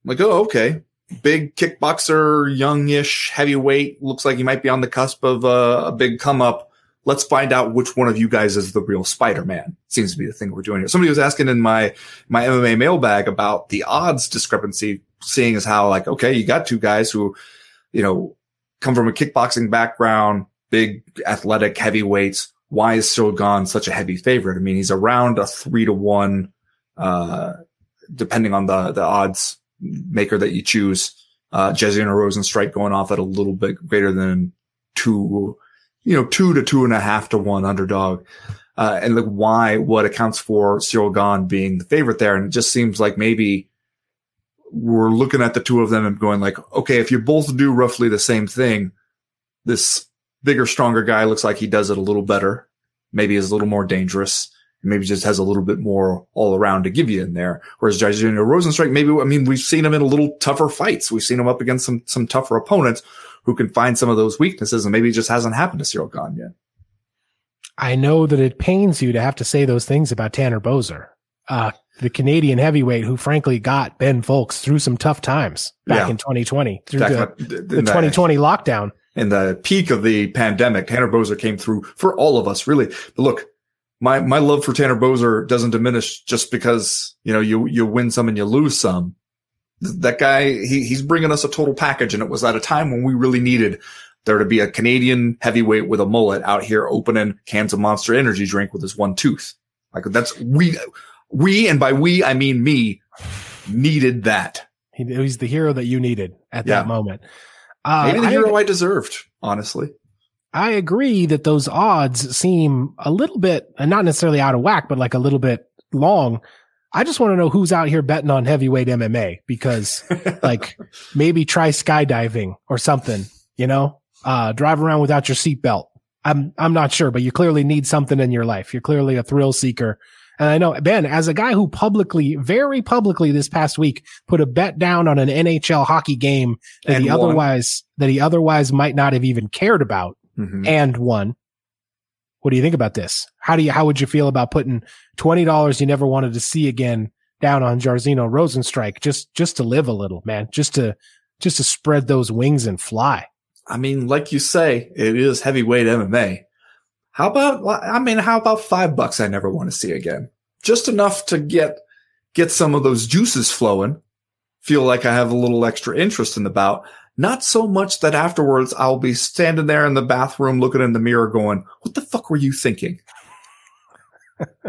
like, oh, okay. Big kickboxer, youngish, heavyweight. Looks like he might be on the cusp of uh, a big come up. Let's find out which one of you guys is the real Spider-Man. Seems to be the thing we're doing here. Somebody was asking in my, my MMA mailbag about the odds discrepancy, seeing as how like, okay, you got two guys who, you know, come from a kickboxing background, big athletic heavyweights. Why is Gane such a heavy favorite? I mean, he's around a three to one uh, depending on the, the odds maker that you choose. Uh, Jairzinho strike going off at a little bit greater than two, you know, two to two and a half to one underdog. Uh, and like why, what accounts for Ciryl Gane being the favorite there. And it just seems like maybe we're looking at the two of them and going like, okay, if you both do roughly the same thing, this bigger, stronger guy looks like he does it a little better maybe is a little more dangerous. Maybe just has a little bit more all around to give you in there. Whereas Jairzinho Rozenstruik, maybe, I mean, we've seen him in a little tougher fights. We've seen him up against some, some tougher opponents who can find some of those weaknesses and maybe it just hasn't happened to Ciryl Gane yet. I know that it pains you to have to say those things about Tanner Boser, uh, the Canadian heavyweight who frankly got Ben Fowlkes through some tough times back Yeah. in 2020 through the, the- the- 2020 lockdown. in the peak of the pandemic, Tanner Boser came through for all of us, really. But look, my, my love for Tanner Boser doesn't diminish just because, you know, you, you win some and you lose some. That guy, he, he's bringing us a total package. And it was at a time when we really needed there to be a Canadian heavyweight with a mullet out here opening cans of monster energy drink with his one tooth. Like that's, we, we, and by we, I mean me, needed that. He, he's the hero that you needed at Yeah. that moment. Uh, Maybe the I- hero I deserved, honestly. I agree that those odds seem a little bit, and not necessarily out of whack, but like a little bit long. I just want to know who's out here betting on heavyweight MMA because like maybe try skydiving or something, you know, uh, drive around without your seatbelt. I'm, I'm not sure, but you clearly need something in your life. You're clearly a thrill seeker. And I know Ben, as a guy who publicly, very publicly this past week put a bet down on an NHL hockey game that And he won. otherwise, that he otherwise might not have even cared about Mhm. and one. What do you think about this? How do you how would you feel about putting twenty dollars you never wanted to see again down on Jairzinho Rozenstruik just just to live a little, man, just to just to spread those wings and fly? I mean, like you say, it is heavyweight MMA. How about, I mean, how about five bucks I never want to see again? Just enough to get, get some of those juices flowing. Feel like I have a little extra interest in the bout. Not so much that afterwards I'll be standing there in the bathroom looking in the mirror going, what the fuck were you thinking?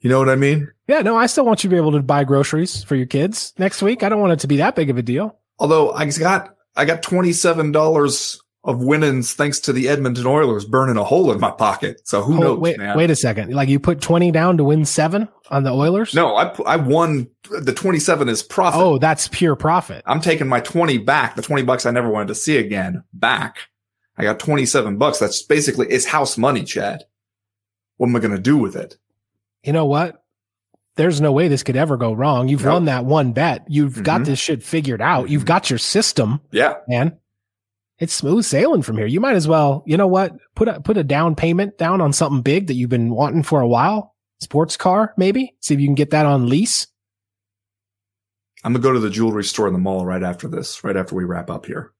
you know what I mean? Yeah, no, I still want you to be able to buy groceries for your kids next week. I don't want it to be that big of a deal. Although I got, I got $27 of winnings thanks to the Edmonton Oilers burning a hole in my pocket. So who Hold- knows, wait, man? wait a second. Like you put twenty down to win seven on the Oilers? No, I I won the 27 is profit. Oh, that's pure profit. I'm taking my 20 back, the 20 bucks I never wanted to see again back. I got 27 bucks. That's basically, it's house money, Chad. What am I going to do with it? you know what? There's no way this could ever go wrong. You've Nope. won that one bet. You've got Mhm. this shit figured out. You've Mhm. got your system, Yeah. man. It's smooth sailing from here. You might as well, you know what? Put a put a down payment down on something big that you've been wanting for a while. Sports car, maybe. See if you can get that on lease. I'm going to go to the jewelry store in the mall right after this, right after we wrap up here.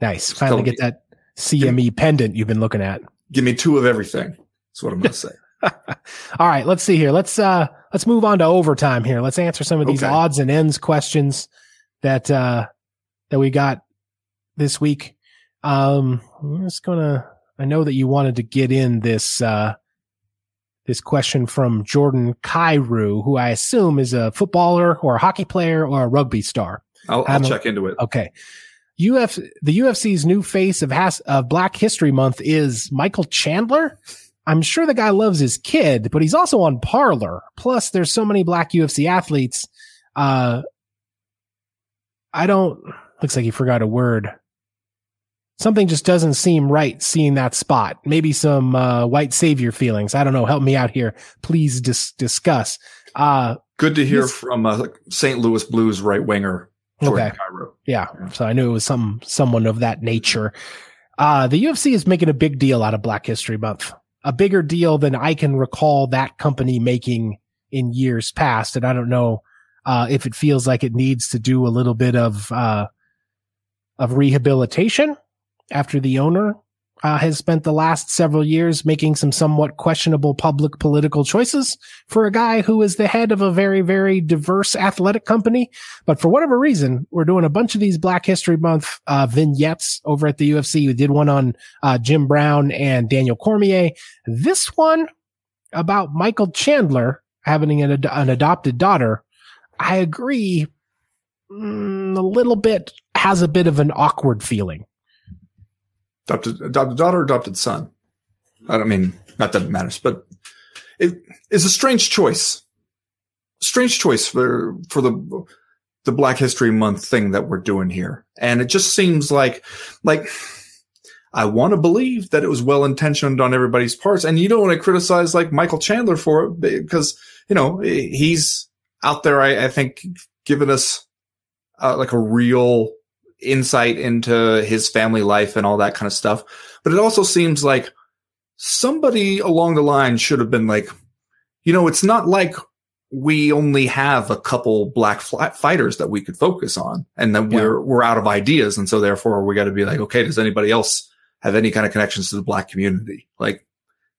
Nice. Just Finally get that CME pendant you've been looking at. Give me two of everything. That's what I'm going to say. All right, let's see here. Let's uh let's move on to overtime here. Let's answer some of these Okay. odds and ends questions that uh that we got this week. Um I'm just gonna I know that you wanted to get in this uh this question from Jordan Kyrou, who I assume is a footballer or a hockey player or a rugby star. I'll, I'll check into it. Okay. UF the UFC's new face of has of Black History Month is Michael Chandler. I'm sure the guy loves his kid, but he's also on Parler. Plus, there's so many black UFC athletes. Uh, I don't. Looks like he forgot a word. Something just doesn't seem right seeing that spot. Maybe some uh, white savior feelings. I don't know. Help me out here, please. Dis- discuss. Uh, Good to hear from a St. Louis Blues right winger, Jordan Okay. Kyrou. Yeah. So I knew it was some someone of that nature. Uh, the UFC is making a big deal out of Black History Month, a bigger deal than I can recall that company making in years past. And I don't know uh, if it feels like it needs to do a little bit of uh, of rehabilitation after the owner uh, has spent the last several years making some somewhat questionable public political choices for a guy who is the head of a very, very diverse athletic company. But for whatever reason, we're doing a bunch of these Black History Month uh, vignettes over at the UFC. We did one on uh, Jim Brown and Daniel Cormier. This one about Michael Chandler having an, ad- an adopted daughter. I agree. Mm, a little bit has a bit of an awkward feeling. Adopted, adopted daughter, adopted son. I don't mean, not that it matters, but it is a strange choice. Strange choice for, for the, the Black History Month thing that we're doing here. And it just seems like, like, I want to believe that it was well intentioned on everybody's parts. And you don't want to criticize like Michael Chandler for it because, you know, he's out there, I, I think, giving us uh, like a real insight into his family life and all that kind of stuff. But it also seems like somebody along the line should have been like, you know, it's not like we only have a couple black fighters that we could focus on and that yeah. we're, we're out of ideas. And so therefore we got to be like, okay, does anybody else have any kind of connections to the black community? Like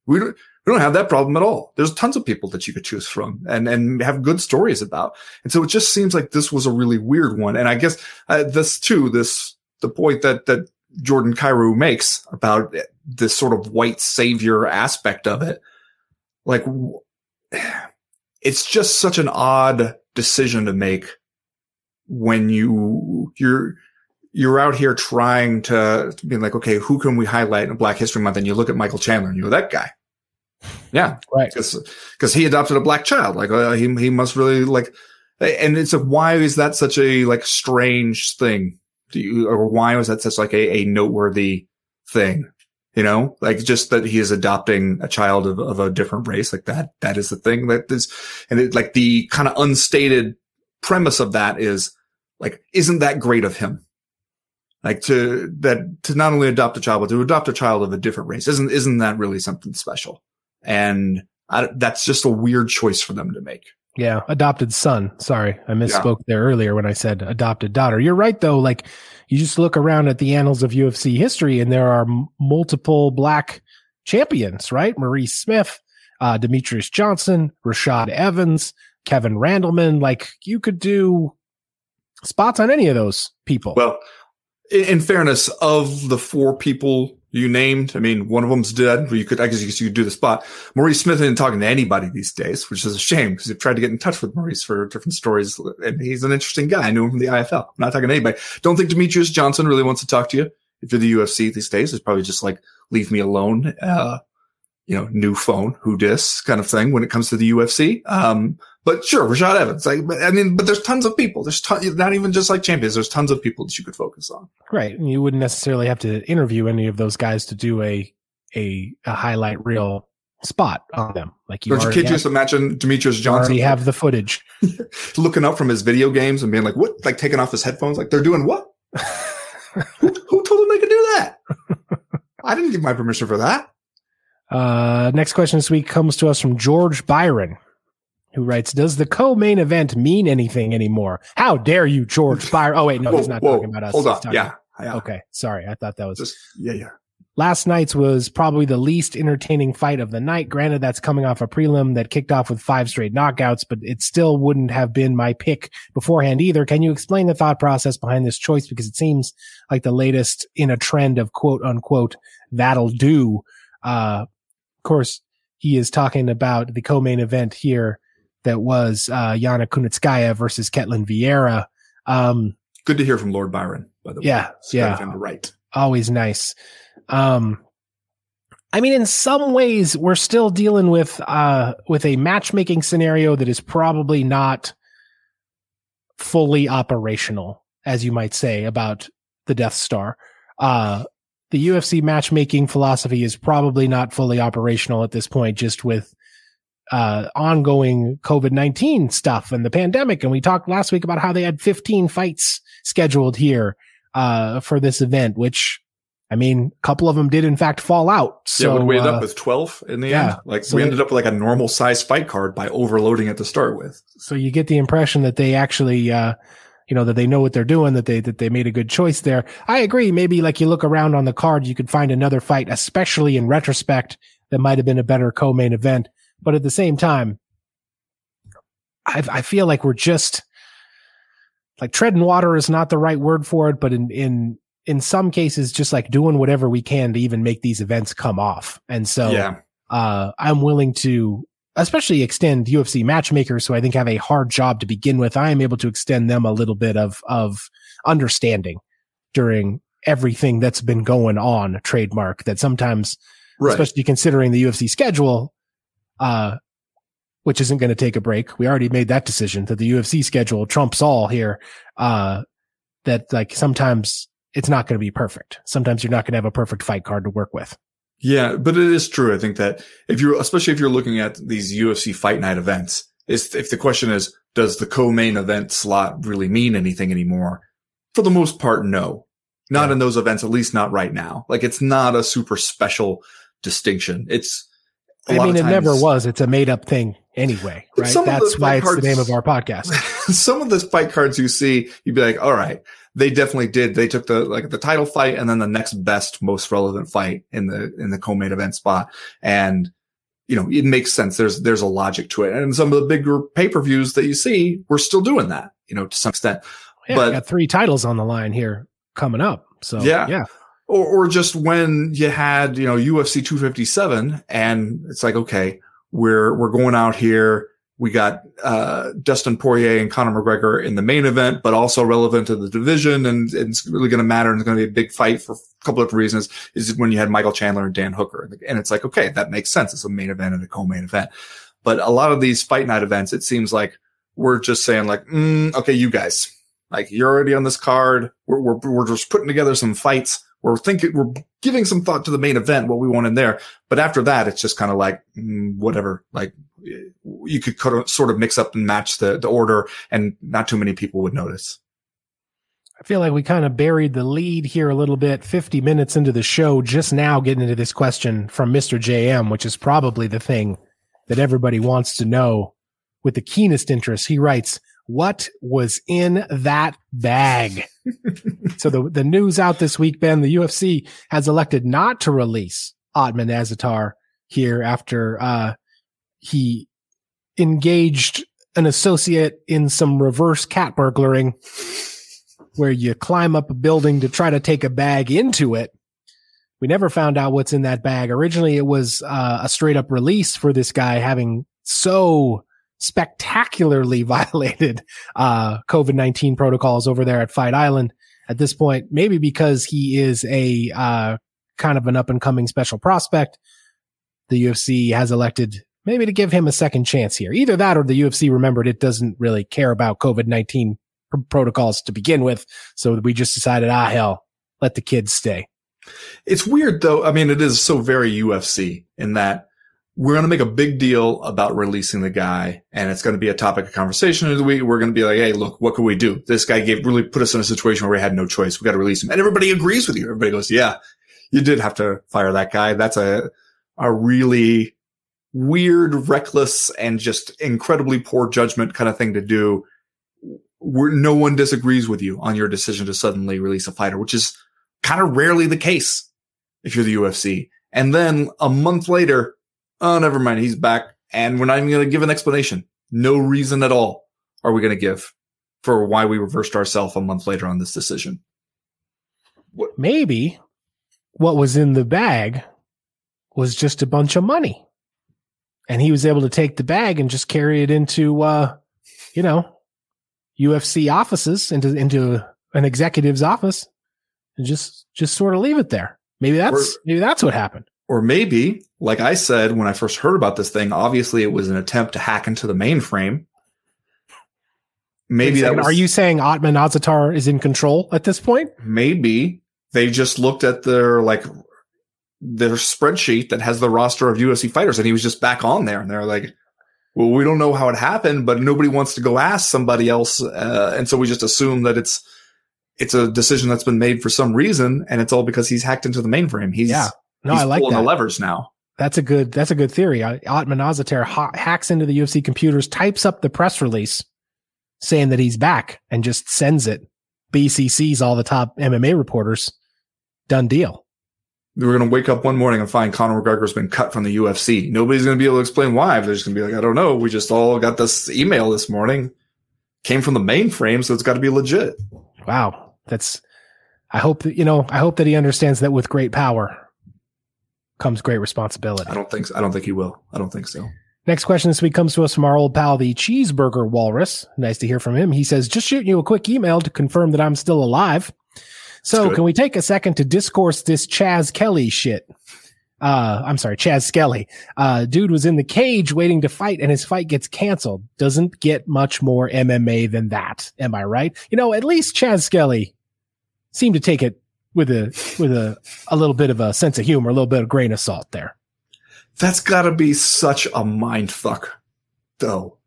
we don't, we don't have that problem at all. There's tons of people that you could choose from and, and have good stories about. And so it just seems like this was a really weird one. And I guess uh, this too, this, the point that, that Jordan Kyrou makes about this sort of white savior aspect of it. Like, it's just such an odd decision to make when you, you're, you're out here trying to, to be like, okay, who can we highlight in Black History Month? And you look at Michael Chandler and you go, that guy. Yeah. Right. Cause, he adopted a black child. Like, uh, he, he must really like, and it's like, why is that such a like strange thing? Do you, or why was that such like a, a noteworthy thing? You know, like just that he is adopting a child of, of a different race. Like that, that is the thing that is, and it, like the kind of unstated premise of that is like, isn't that great of him? Like to, that, to not only adopt a child, but to adopt a child of a different race. Isn't, isn't that really something special? And I, that's just a weird choice for them to make. Yeah, adopted son. Sorry, I misspoke yeah. there earlier when I said adopted daughter. You're right though. Like you just look around at the annals of UFC history, and there are m- multiple black champions. Right, Maurice Smith, uh, Demetrious Johnson, Rashad Evans, Kevin Randleman. Like you could do spots on any of those people. Well, in, in fairness, of the four people you named. I mean, one of them's dead. You could, I guess you could do the spot. Maurice Smith isn't talking to anybody these days, which is a shame because I've tried to get in touch with Maurice for different stories. And he's an interesting guy. I knew him from the IFL. I'm not talking to anybody. Don't think Demetrious Johnson really wants to talk to you. If you're the UFC these days, it's probably just like, leave me alone. Uh, you know, new phone, who dis kind of thing when it comes to the UFC. Um, but sure, Rashad Evans. Like, I mean, but there's tons of people. There's ton, not even just like champions. There's tons of people that you could focus on. Right. And you wouldn't necessarily have to interview any of those guys to do a, a, a highlight reel spot on them. Like you don't you kid just imagine Demetrious Johnson. You have the footage, looking up from his video games and being like, "What?" Like taking off his headphones. Like they're doing what? who, who told them they could do that? I didn't give my permission for that. Uh, next question this week comes to us from George Byron, who writes, Does the co main event mean anything anymore? How dare you, George Byron? Oh, wait, no, whoa, he's not whoa, talking about us. Hold on. Yeah, yeah. Okay. Sorry. I thought that was. Just, yeah, yeah. Last night's was probably the least entertaining fight of the night. Granted, that's coming off a prelim that kicked off with five straight knockouts, but it still wouldn't have been my pick beforehand either. Can you explain the thought process behind this choice? Because it seems like the latest in a trend of quote unquote, that'll do. Uh, course, he is talking about the co-main event here that was uh, Yana Kunitskaya versus Ketlen Vieira. Um, Good to hear from Lord Byron, by the way. Yeah, yeah, right. Always nice. Um, I mean, in some ways, we're still dealing with uh, with a matchmaking scenario that is probably not fully operational, as you might say about the Death Star. Uh, the UFC matchmaking philosophy is probably not fully operational at this point, just with uh, ongoing COVID 19 stuff and the pandemic. And we talked last week about how they had 15 fights scheduled here uh, for this event, which I mean, a couple of them did in fact fall out. So yeah, we ended uh, up with 12 in the yeah, end. Like so we ended up with like a normal size fight card by overloading it to start with. So you get the impression that they actually, uh, you know, that they know what they're doing, that they, that they made a good choice there. I agree. Maybe like you look around on the card, you could find another fight, especially in retrospect, that might have been a better co-main event. But at the same time, I, I feel like we're just like treading water is not the right word for it, but in, in, in some cases, just like doing whatever we can to even make these events come off. And so, yeah. uh, I'm willing to especially extend UFC matchmakers who I think have a hard job to begin with. I am able to extend them a little bit of, of understanding during everything that's been going on trademark that sometimes, right. especially considering the UFC schedule, uh, which isn't going to take a break. We already made that decision that the UFC schedule trumps all here. Uh, that like sometimes it's not going to be perfect. Sometimes you're not going to have a perfect fight card to work with. Yeah, but it is true. I think that if you're, especially if you're looking at these UFC fight night events, is if the question is, does the co-main event slot really mean anything anymore? For the most part, no. Not Yeah. in those events, at least not right now. Like it's not a super special distinction. It's, a I mean, it never was. It's a made up thing anyway, right? That's why it's the name of our podcast. some of the fight cards you see, you'd be like, all right, they definitely did. They took the, like the title fight and then the next best, most relevant fight in the, in the co-main event spot. And, you know, it makes sense. There's, there's a logic to it. And some of the bigger pay-per-views that you see, we're still doing that, you know, to some extent. Oh, yeah, But- we got three titles on the line here coming up. So Yeah. yeah, Or, or just when you had, you know, UFC 257 and it's like, okay, we're, we're going out here. We got, uh, Dustin Poirier and Conor McGregor in the main event, but also relevant to the division. And, and it's really going to matter. And it's going to be a big fight for a couple of reasons is when you had Michael Chandler and Dan Hooker. And it's like, okay, that makes sense. It's a main event and a co-main event. But a lot of these fight night events, it seems like we're just saying like, mm, okay, you guys, like you're already on this card. We're, we're, we're just putting together some fights. We're thinking, we're giving some thought to the main event, what we want in there. But after that, it's just kind of like, mm, whatever. Like you could sort of mix up and match the, the order and not too many people would notice. I feel like we kind of buried the lead here a little bit. 50 minutes into the show, just now getting into this question from Mr. JM, which is probably the thing that everybody wants to know with the keenest interest. He writes, what was in that bag? so the, the news out this week, Ben, the UFC has elected not to release Otman Azaitar here after, uh, he engaged an associate in some reverse cat burglaring where you climb up a building to try to take a bag into it. We never found out what's in that bag. Originally, it was uh, a straight up release for this guy having so spectacularly violated uh, COVID 19 protocols over there at Fight Island at this point, maybe because he is a uh, kind of an up and coming special prospect. The UFC has elected maybe to give him a second chance here. Either that or the UFC remembered it doesn't really care about COVID 19 pr- protocols to begin with. So we just decided, ah, hell, let the kids stay. It's weird though. I mean, it is so very UFC in that we're going to make a big deal about releasing the guy and it's going to be a topic of conversation of the week. We're going to be like, Hey, look, what can we do? This guy gave really put us in a situation where we had no choice. We got to release him. And everybody agrees with you. Everybody goes, yeah, you did have to fire that guy. That's a, a really weird, reckless and just incredibly poor judgment kind of thing to do. Where no one disagrees with you on your decision to suddenly release a fighter, which is kind of rarely the case if you're the UFC. And then a month later, oh, never mind. He's back. And we're not even going to give an explanation. No reason at all are we going to give for why we reversed ourselves a month later on this decision. Maybe what was in the bag was just a bunch of money. And he was able to take the bag and just carry it into, uh, you know, UFC offices into, into an executive's office and just, just sort of leave it there. Maybe that's, Or- maybe that's what happened. Or maybe, like I said when I first heard about this thing, obviously it was an attempt to hack into the mainframe. Maybe that second, was, Are you saying Otman Azaitar is in control at this point? maybe they just looked at their like their spreadsheet that has the roster of UFC fighters and he was just back on there and they're like well we don't know how it happened but nobody wants to go ask somebody else uh, and so we just assume that it's it's a decision that's been made for some reason and it's all because he's hacked into the mainframe he's Yeah. No, he's I like pulling that. the levers now That's a good. That's a good theory. Uh, Otman Azaitar ha- hacks into the UFC computers, types up the press release saying that he's back, and just sends it. BCC's all the top MMA reporters. Done deal. we're going to wake up one morning and find Conor McGregor's been cut from the UFC. Nobody's going to be able to explain why. They're just going to be like, I don't know. We just all got this email this morning. Came from the mainframe, so it's got to be legit. Wow, that's. I hope that you know. I hope that he understands that with great power comes great responsibility. I don't think so. I don't think he will. I don't think so. Next question this week comes to us from our old pal, the Cheeseburger Walrus. Nice to hear from him. He says, just shooting you a quick email to confirm that I'm still alive. So can we take a second to discourse this Chaz Kelly shit? Uh, I'm sorry, Chas Skelly. Uh, dude was in the cage waiting to fight and his fight gets canceled. Doesn't get much more MMA than that. Am I right? You know, at least Chas Skelly seemed to take it with a with a a little bit of a sense of humor, a little bit of grain of salt there. That's got to be such a mind fuck, though,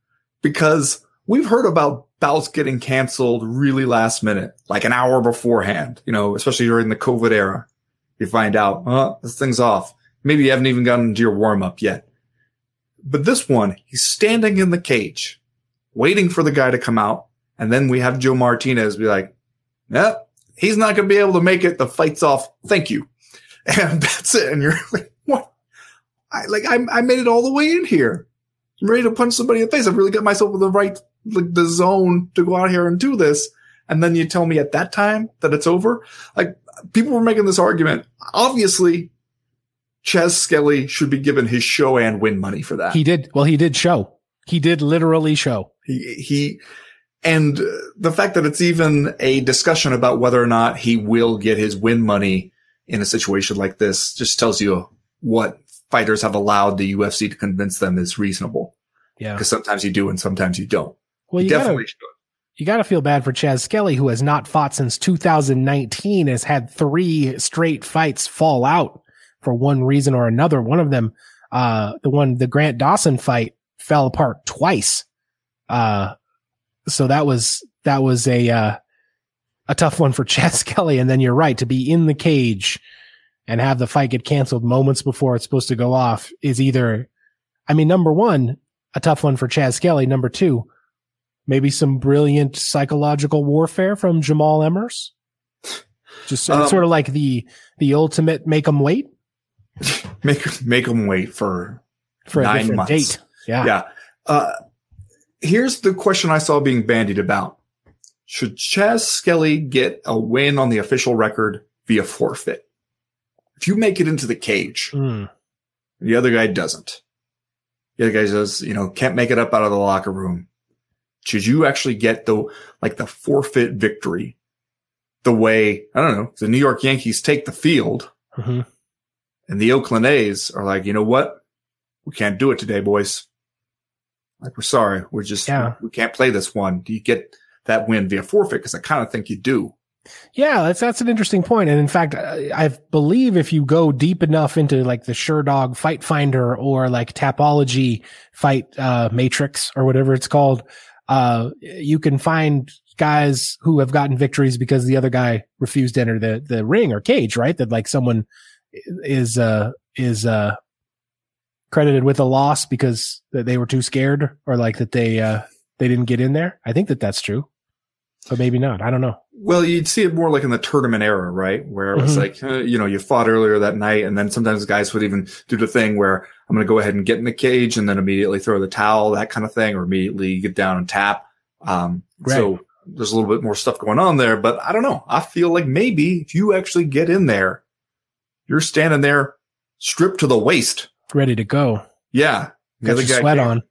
because we've heard about bouts getting canceled really last minute, like an hour beforehand. You know, especially during the COVID era, you find out, oh, this thing's off. Maybe you haven't even gotten into your warm up yet. But this one, he's standing in the cage, waiting for the guy to come out, and then we have Joe Martinez be like, "Yep, he's not going to be able to make it. The fight's off. Thank you. And that's it. And you're like, what? I like, I, I made it all the way in here. I'm ready to punch somebody in the face. I've really got myself in the right, like the zone to go out here and do this. And then you tell me at that time that it's over. Like people were making this argument. Obviously, Chas Skelly should be given his show and win money for that. He did. Well, he did show. He did literally show. He, he, and the fact that it's even a discussion about whether or not he will get his win money in a situation like this just tells you what fighters have allowed the UFC to convince them is reasonable. Yeah. Because sometimes you do and sometimes you don't. Well, you definitely gotta, should. You got to feel bad for Chas Skelly, who has not fought since 2019, has had three straight fights fall out for one reason or another. One of them, uh, the one, the Grant Dawson fight fell apart twice. Uh, so that was that was a uh, a tough one for Chas Skelly. And then you're right to be in the cage and have the fight get canceled moments before it's supposed to go off is either, I mean, number one, a tough one for Chas Skelly. Number two, maybe some brilliant psychological warfare from Jamal Emmers. Just um, sort of like the the ultimate make them wait. Make make them wait for for nine a months. date. Yeah, yeah. Uh, here's the question I saw being bandied about. Should Chas Skelly get a win on the official record via forfeit? If you make it into the cage, mm. the other guy doesn't. The other guy says, you know, can't make it up out of the locker room. Should you actually get the, like the forfeit victory the way, I don't know, the New York Yankees take the field mm-hmm. and the Oakland A's are like, you know what? We can't do it today, boys. Like, we're sorry. We're just, yeah. we can't play this one. Do you get that win via forfeit? Cause I kind of think you do. Yeah, that's that's an interesting point. And in fact, I, I, believe if you go deep enough into like the Sherdog Fight Finder or like Tapology Fight uh, Matrix or whatever it's called, uh, you can find guys who have gotten victories because the other guy refused to enter the the ring or cage, right? That like someone is uh is uh credited with a loss because they were too scared or like that they uh they didn't get in there. I think that that's true, but maybe not. I don't know. Well, you'd see it more like in the tournament era, right? Where it was mm-hmm. like, uh, you know, you fought earlier that night, and then sometimes guys would even do the thing where I'm going to go ahead and get in the cage and then immediately throw the towel, that kind of thing, or immediately get down and tap. Um, right. so there's a little bit more stuff going on there, but I don't know. I feel like maybe if you actually get in there, you're standing there stripped to the waist ready to go. Yeah. Got your sweat on.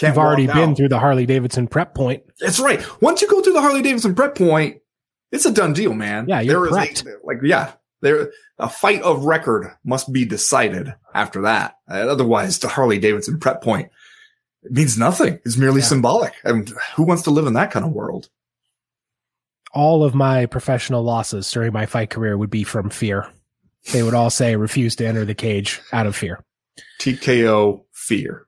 You've already been through the Harley Davidson prep point. That's right. Once you go through the Harley Davidson prep point, it's a done deal, man. Yeah, you're there prepped. A, like, yeah, there, a fight of record must be decided after that. Uh, otherwise, the Harley Davidson prep point means nothing. It's merely yeah. symbolic. And who wants to live in that kind of world? All of my professional losses during my fight career would be from fear. They would all say refuse to enter the cage out of fear. TKO fear.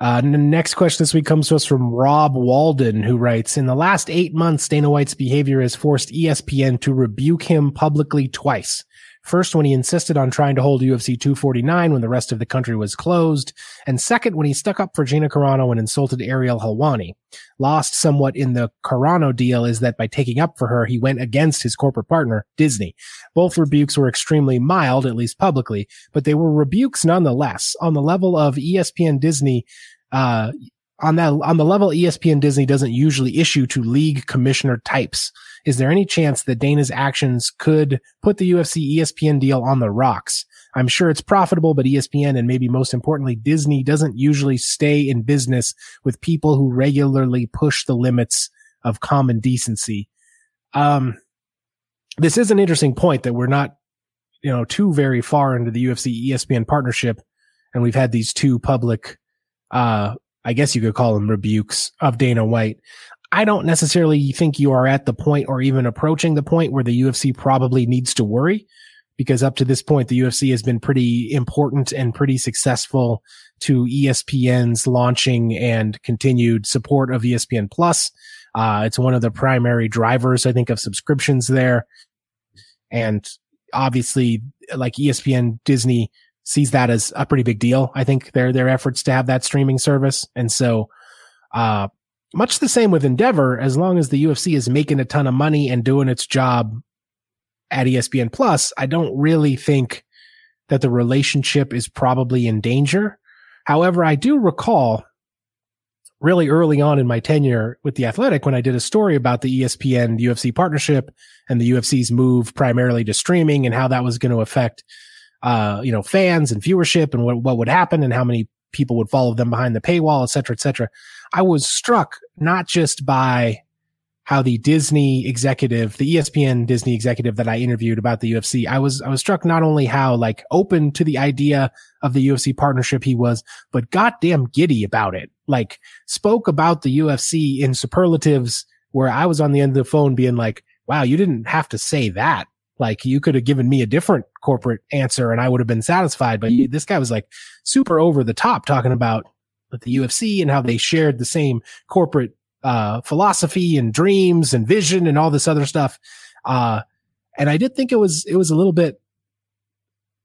Uh, next question this week comes to us from Rob Walden, who writes, in the last eight months, Dana White's behavior has forced ESPN to rebuke him publicly twice. First, when he insisted on trying to hold UFC 249 when the rest of the country was closed. And second, when he stuck up for Gina Carano and insulted Ariel Helwani. Lost somewhat in the Carano deal is that by taking up for her, he went against his corporate partner, Disney. Both rebukes were extremely mild, at least publicly, but they were rebukes nonetheless. On the level of ESPN Disney, uh, on that on the level ESPN Disney doesn't usually issue to league commissioner types. Is there any chance that Dana's actions could put the UFC ESPN deal on the rocks? I'm sure it's profitable, but ESPN and maybe most importantly Disney doesn't usually stay in business with people who regularly push the limits of common decency. Um, this is an interesting point that we're not, you know, too very far into the UFC ESPN partnership, and we've had these two public uh, I guess you could call them rebukes of Dana White. I don't necessarily think you are at the point or even approaching the point where the UFC probably needs to worry because up to this point, the UFC has been pretty important and pretty successful to ESPN's launching and continued support of ESPN Plus. Uh, it's one of the primary drivers, I think, of subscriptions there. And obviously, like ESPN, Disney sees that as a pretty big deal. I think their, their efforts to have that streaming service. And so, uh, much the same with Endeavor, as long as the UFC is making a ton of money and doing its job at ESPN Plus, I don't really think that the relationship is probably in danger. However, I do recall really early on in my tenure with the Athletic when I did a story about the ESPN UFC partnership and the UFC's move primarily to streaming and how that was going to affect, uh, you know, fans and viewership and what, what would happen and how many people would follow them behind the paywall, et cetera, et cetera. I was struck not just by how the Disney executive, the ESPN Disney executive that I interviewed about the UFC, I was, I was struck not only how like open to the idea of the UFC partnership he was, but goddamn giddy about it. Like spoke about the UFC in superlatives where I was on the end of the phone being like, wow, you didn't have to say that. Like you could have given me a different corporate answer and I would have been satisfied. But this guy was like super over the top talking about the UFC and how they shared the same corporate uh, philosophy and dreams and vision and all this other stuff. Uh, and I did think it was, it was a little bit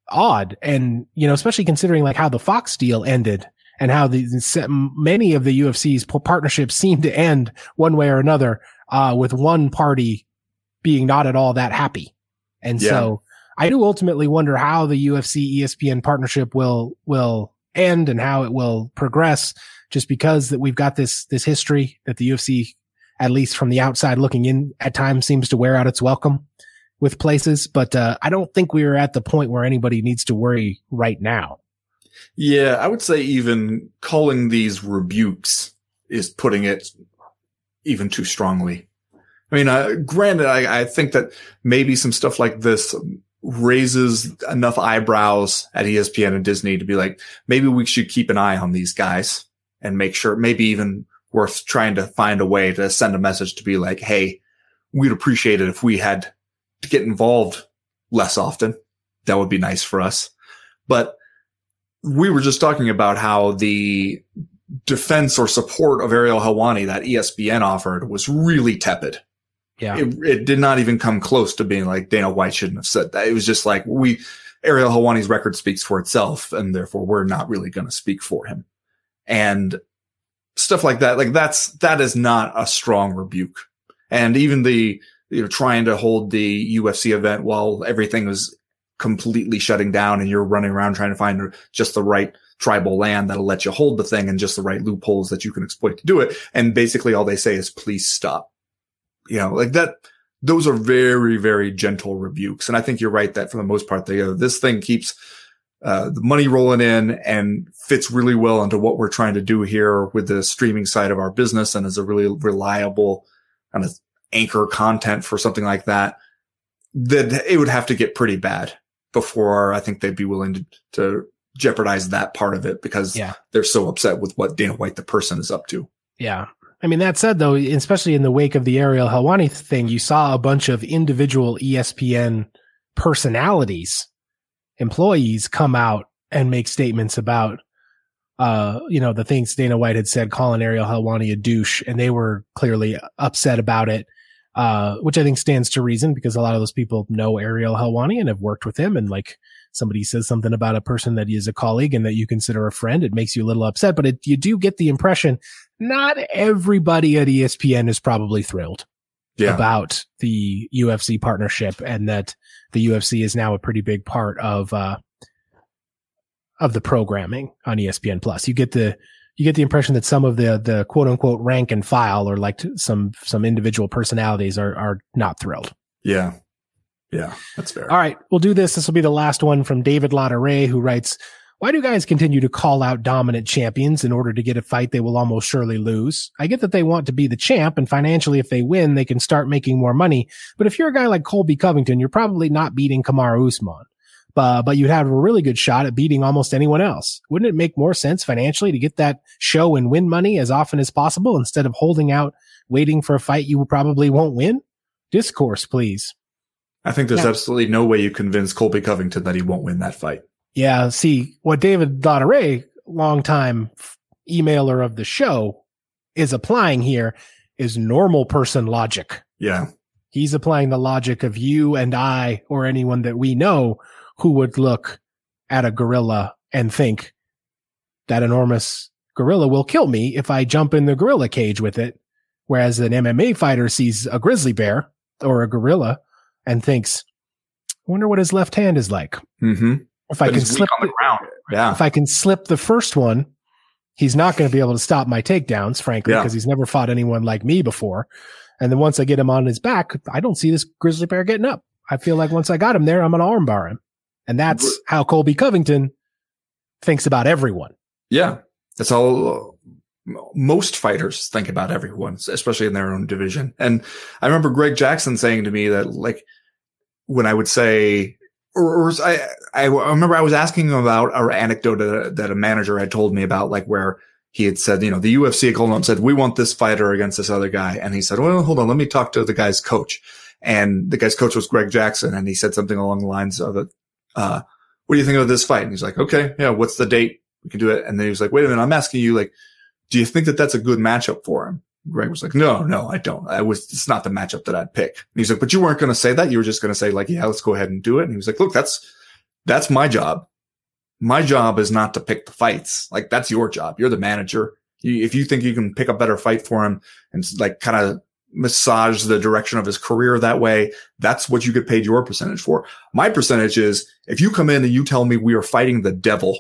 odd. And, you know, especially considering like how the Fox deal ended and how the, many of the UFC's partnerships seem to end one way or another, uh, with one party being not at all that happy. And yeah. so I do ultimately wonder how the UFC ESPN partnership will, will end and how it will progress just because that we've got this this history that the UFC, at least from the outside looking in, at times seems to wear out its welcome with places. But uh, I don't think we are at the point where anybody needs to worry right now. Yeah, I would say even calling these rebukes is putting it even too strongly. I mean, uh, granted, I, I think that maybe some stuff like this raises enough eyebrows at ESPN and Disney to be like, maybe we should keep an eye on these guys and make sure maybe even worth trying to find a way to send a message to be like, Hey, we'd appreciate it if we had to get involved less often. That would be nice for us. But we were just talking about how the defense or support of Ariel Helwani that ESPN offered was really tepid. Yeah. It, it, did not even come close to being like Dana White shouldn't have said that. It was just like we, Ariel Helwani's record speaks for itself and therefore we're not really going to speak for him and stuff like that. Like that's, that is not a strong rebuke. And even the, you know, trying to hold the UFC event while everything was completely shutting down and you're running around trying to find just the right tribal land that'll let you hold the thing and just the right loopholes that you can exploit to do it. And basically all they say is, please stop. You know, like that, those are very, very gentle rebukes. And I think you're right that for the most part, they, uh, this thing keeps uh, the money rolling in and fits really well into what we're trying to do here with the streaming side of our business and is a really reliable kind of anchor content for something like that, that it would have to get pretty bad before I think they'd be willing to, to jeopardize that part of it because yeah. they're so upset with what Dana White, the person, is up to. Yeah. I mean, that said, though, especially in the wake of the Ariel Helwani thing, you saw a bunch of individual ESPN personalities employees come out and make statements about, uh, you know, the things Dana White had said, calling Ariel Helwani a douche, and they were clearly upset about it. Uh, which I think stands to reason because a lot of those people know Ariel Helwani and have worked with him. And like somebody says something about a person that is a colleague and that you consider a friend, it makes you a little upset, but it, you do get the impression not everybody at ESPN is probably thrilled yeah. about the UFC partnership and that the UFC is now a pretty big part of uh, of the programming on ESPN Plus. You get the you get the impression that some of the the quote unquote rank and file or like some some individual personalities are are not thrilled. Yeah. Yeah, that's fair. All right, we'll do this. This will be the last one from David Ray, who writes, why do guys continue to call out dominant champions in order to get a fight they will almost surely lose? I get that they want to be the champ and financially if they win, they can start making more money. But if you're a guy like Colby Covington, you're probably not beating Kamaru Usman. uh, but you'd have a really good shot at beating almost anyone else. Wouldn't it make more sense financially to get that show and win money as often as possible instead of holding out, waiting for a fight you probably won't win? Discourse, please. I think there's yeah. absolutely no way you convince Colby Covington that he won't win that fight. Yeah. See, what David Lauderay, longtime emailer of the show, is applying here is normal person logic. Yeah. He's applying the logic of you and I or anyone that we know who would look at a gorilla and think that enormous gorilla will kill me if I jump in the gorilla cage with it. Whereas an MMA fighter sees a grizzly bear or a gorilla and thinks, I wonder what his left hand is like. Mm-hmm. If I can slip on the ground. Yeah. If I can slip the first one, he's not going to be able to stop my takedowns, frankly, because yeah. he's never fought anyone like me before. And then once I get him on his back, I don't see this grizzly bear getting up. I feel like once I got him there, I'm going to armbar him. And that's how Colby Covington thinks about everyone. Yeah. That's how uh, most fighters think about everyone, especially in their own division. And I remember Greg Jackson saying to me that like when I would say, or, or I, I remember I was asking him about an anecdote that, that a manager had told me about, like where he had said, you know, the UFC called him and said, we want this fighter against this other guy. And he said, well, hold on, let me talk to the guy's coach. And the guy's coach was Greg Jackson. And he said something along the lines of, uh, what do you think of this fight? And he's like, okay, yeah, what's the date? We can do it. And then he was like, wait a minute, I'm asking you, like, do you think that that's a good matchup for him? Greg was like, no, no, I don't. I was, it's not the matchup that I'd pick. And he's like, but you weren't going to say that. You were just going to say like, yeah, let's go ahead and do it. And he was like, look, that's, that's my job. My job is not to pick the fights. Like that's your job. You're the manager if you think you can pick a better fight for him and like kind of massage the direction of his career that way, that's what you get paid your percentage for. My percentage is if you come in and you tell me we are fighting the devil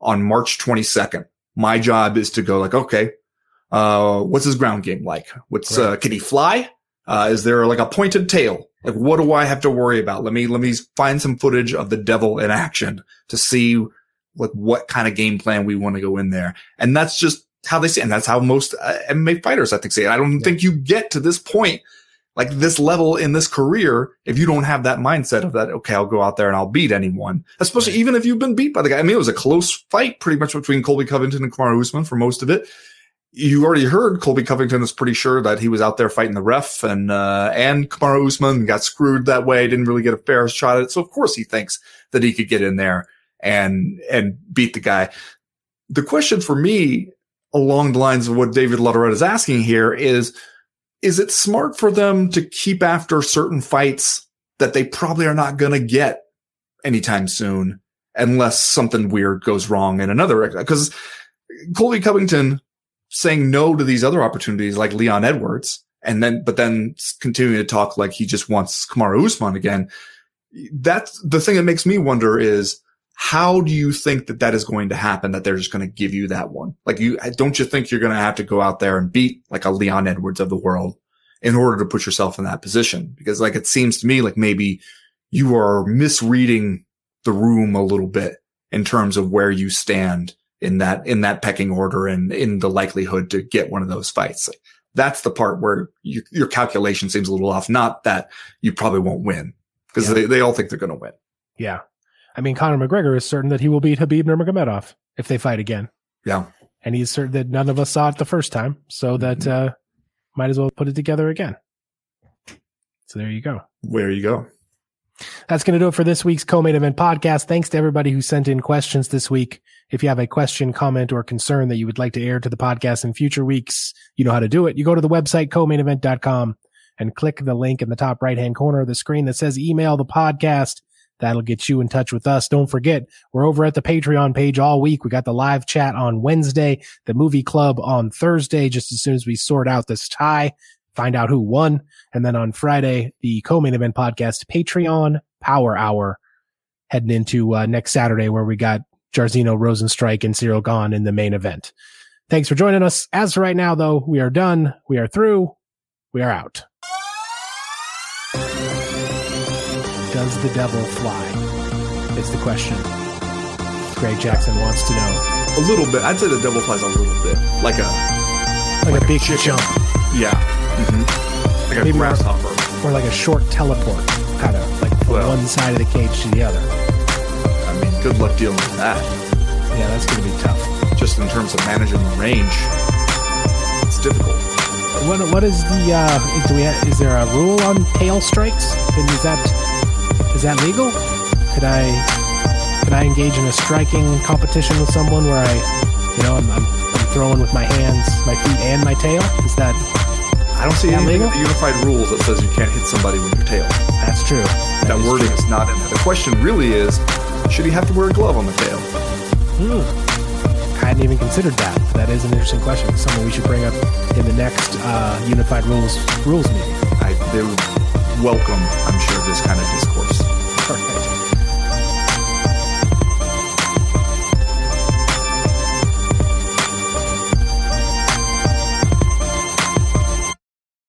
on March 22nd, my job is to go like, okay, uh, what's his ground game like? What's, right. uh, can he fly? Uh, is there like a pointed tail? Like, what do I have to worry about? Let me, let me find some footage of the devil in action to see like what kind of game plan we want to go in there. And that's just how they say, it. and that's how most uh, MMA fighters, I think, say it. I don't yeah. think you get to this point, like this level in this career, if you don't have that mindset of that, okay, I'll go out there and I'll beat anyone, especially right. even if you've been beat by the guy. I mean, it was a close fight pretty much between Colby Covington and Kamaru Usman for most of it. You already heard Colby Covington is pretty sure that he was out there fighting the ref and, uh, and Kamaru Usman got screwed that way, didn't really get a fair shot at it. So of course he thinks that he could get in there and, and beat the guy. The question for me along the lines of what David Lauderay is asking here is, is it smart for them to keep after certain fights that they probably are not going to get anytime soon unless something weird goes wrong in another, because Colby Covington saying no to these other opportunities like Leon Edwards and then, but then continuing to talk like he just wants Kamaru Usman again. That's the thing that makes me wonder is, how do you think that that is going to happen? That they're just going to give you that one? Like you, don't you think you're going to have to go out there and beat like a Leon Edwards of the world in order to put yourself in that position? Because like it seems to me like maybe you are misreading the room a little bit in terms of where you stand in that, in that pecking order and in the likelihood to get one of those fights. That's the part where you, your calculation seems a little off. Not that you probably won't win because yeah. they, they all think they're going to win. Yeah. I mean, Conor McGregor is certain that he will beat Khabib Nurmagomedov if they fight again. Yeah. And he's certain that none of us saw it the first time. So that, mm-hmm. uh, might as well put it together again. So there you go. Where you go. That's going to do it for this week's co-main event podcast. Thanks to everybody who sent in questions this week. If you have a question, comment, or concern that you would like to air to the podcast in future weeks, you know how to do it. You go to the website, co-mainevent.com and click the link in the top right hand corner of the screen that says email the podcast. That'll get you in touch with us. Don't forget, we're over at the Patreon page all week. We got the live chat on Wednesday, the movie club on Thursday, just as soon as we sort out this tie, find out who won. And then on Friday, the co-main event podcast, Patreon Power Hour, heading into uh, next Saturday where we got Jairzinho Rozenstruik and Ciryl Gane in the main event. Thanks for joining us. As for right now, though, we are done. We are through. We are out. Does the devil fly? Is the question. Greg Jackson wants to know. A little bit. I'd say the devil flies a little bit, like a like, like a big chicken. jump. Yeah. Mm-hmm. Like a Maybe grasshopper, or like a short teleport, kind of like from well, one side of the cage to the other. I mean, good luck dealing with that. Yeah, that's going to be tough. Just in terms of managing the range, it's difficult. What what is the uh, do we ha is there a rule on tail strikes? And is that is that legal? Could I could I engage in a striking competition with someone where I you know I'm, I'm, I'm throwing with my hands, my feet, and my tail? Is that I don't see That anything in the unified rules that says you can't hit somebody with your tail. that's true? That is wording true. is not in there. The question really is, should he have to wear a glove on the tail? Hmm. I hadn't even considered that. That is an interesting question. Something we should bring up in the next uh, unified rules rules meeting. I, they would welcome, I'm sure, this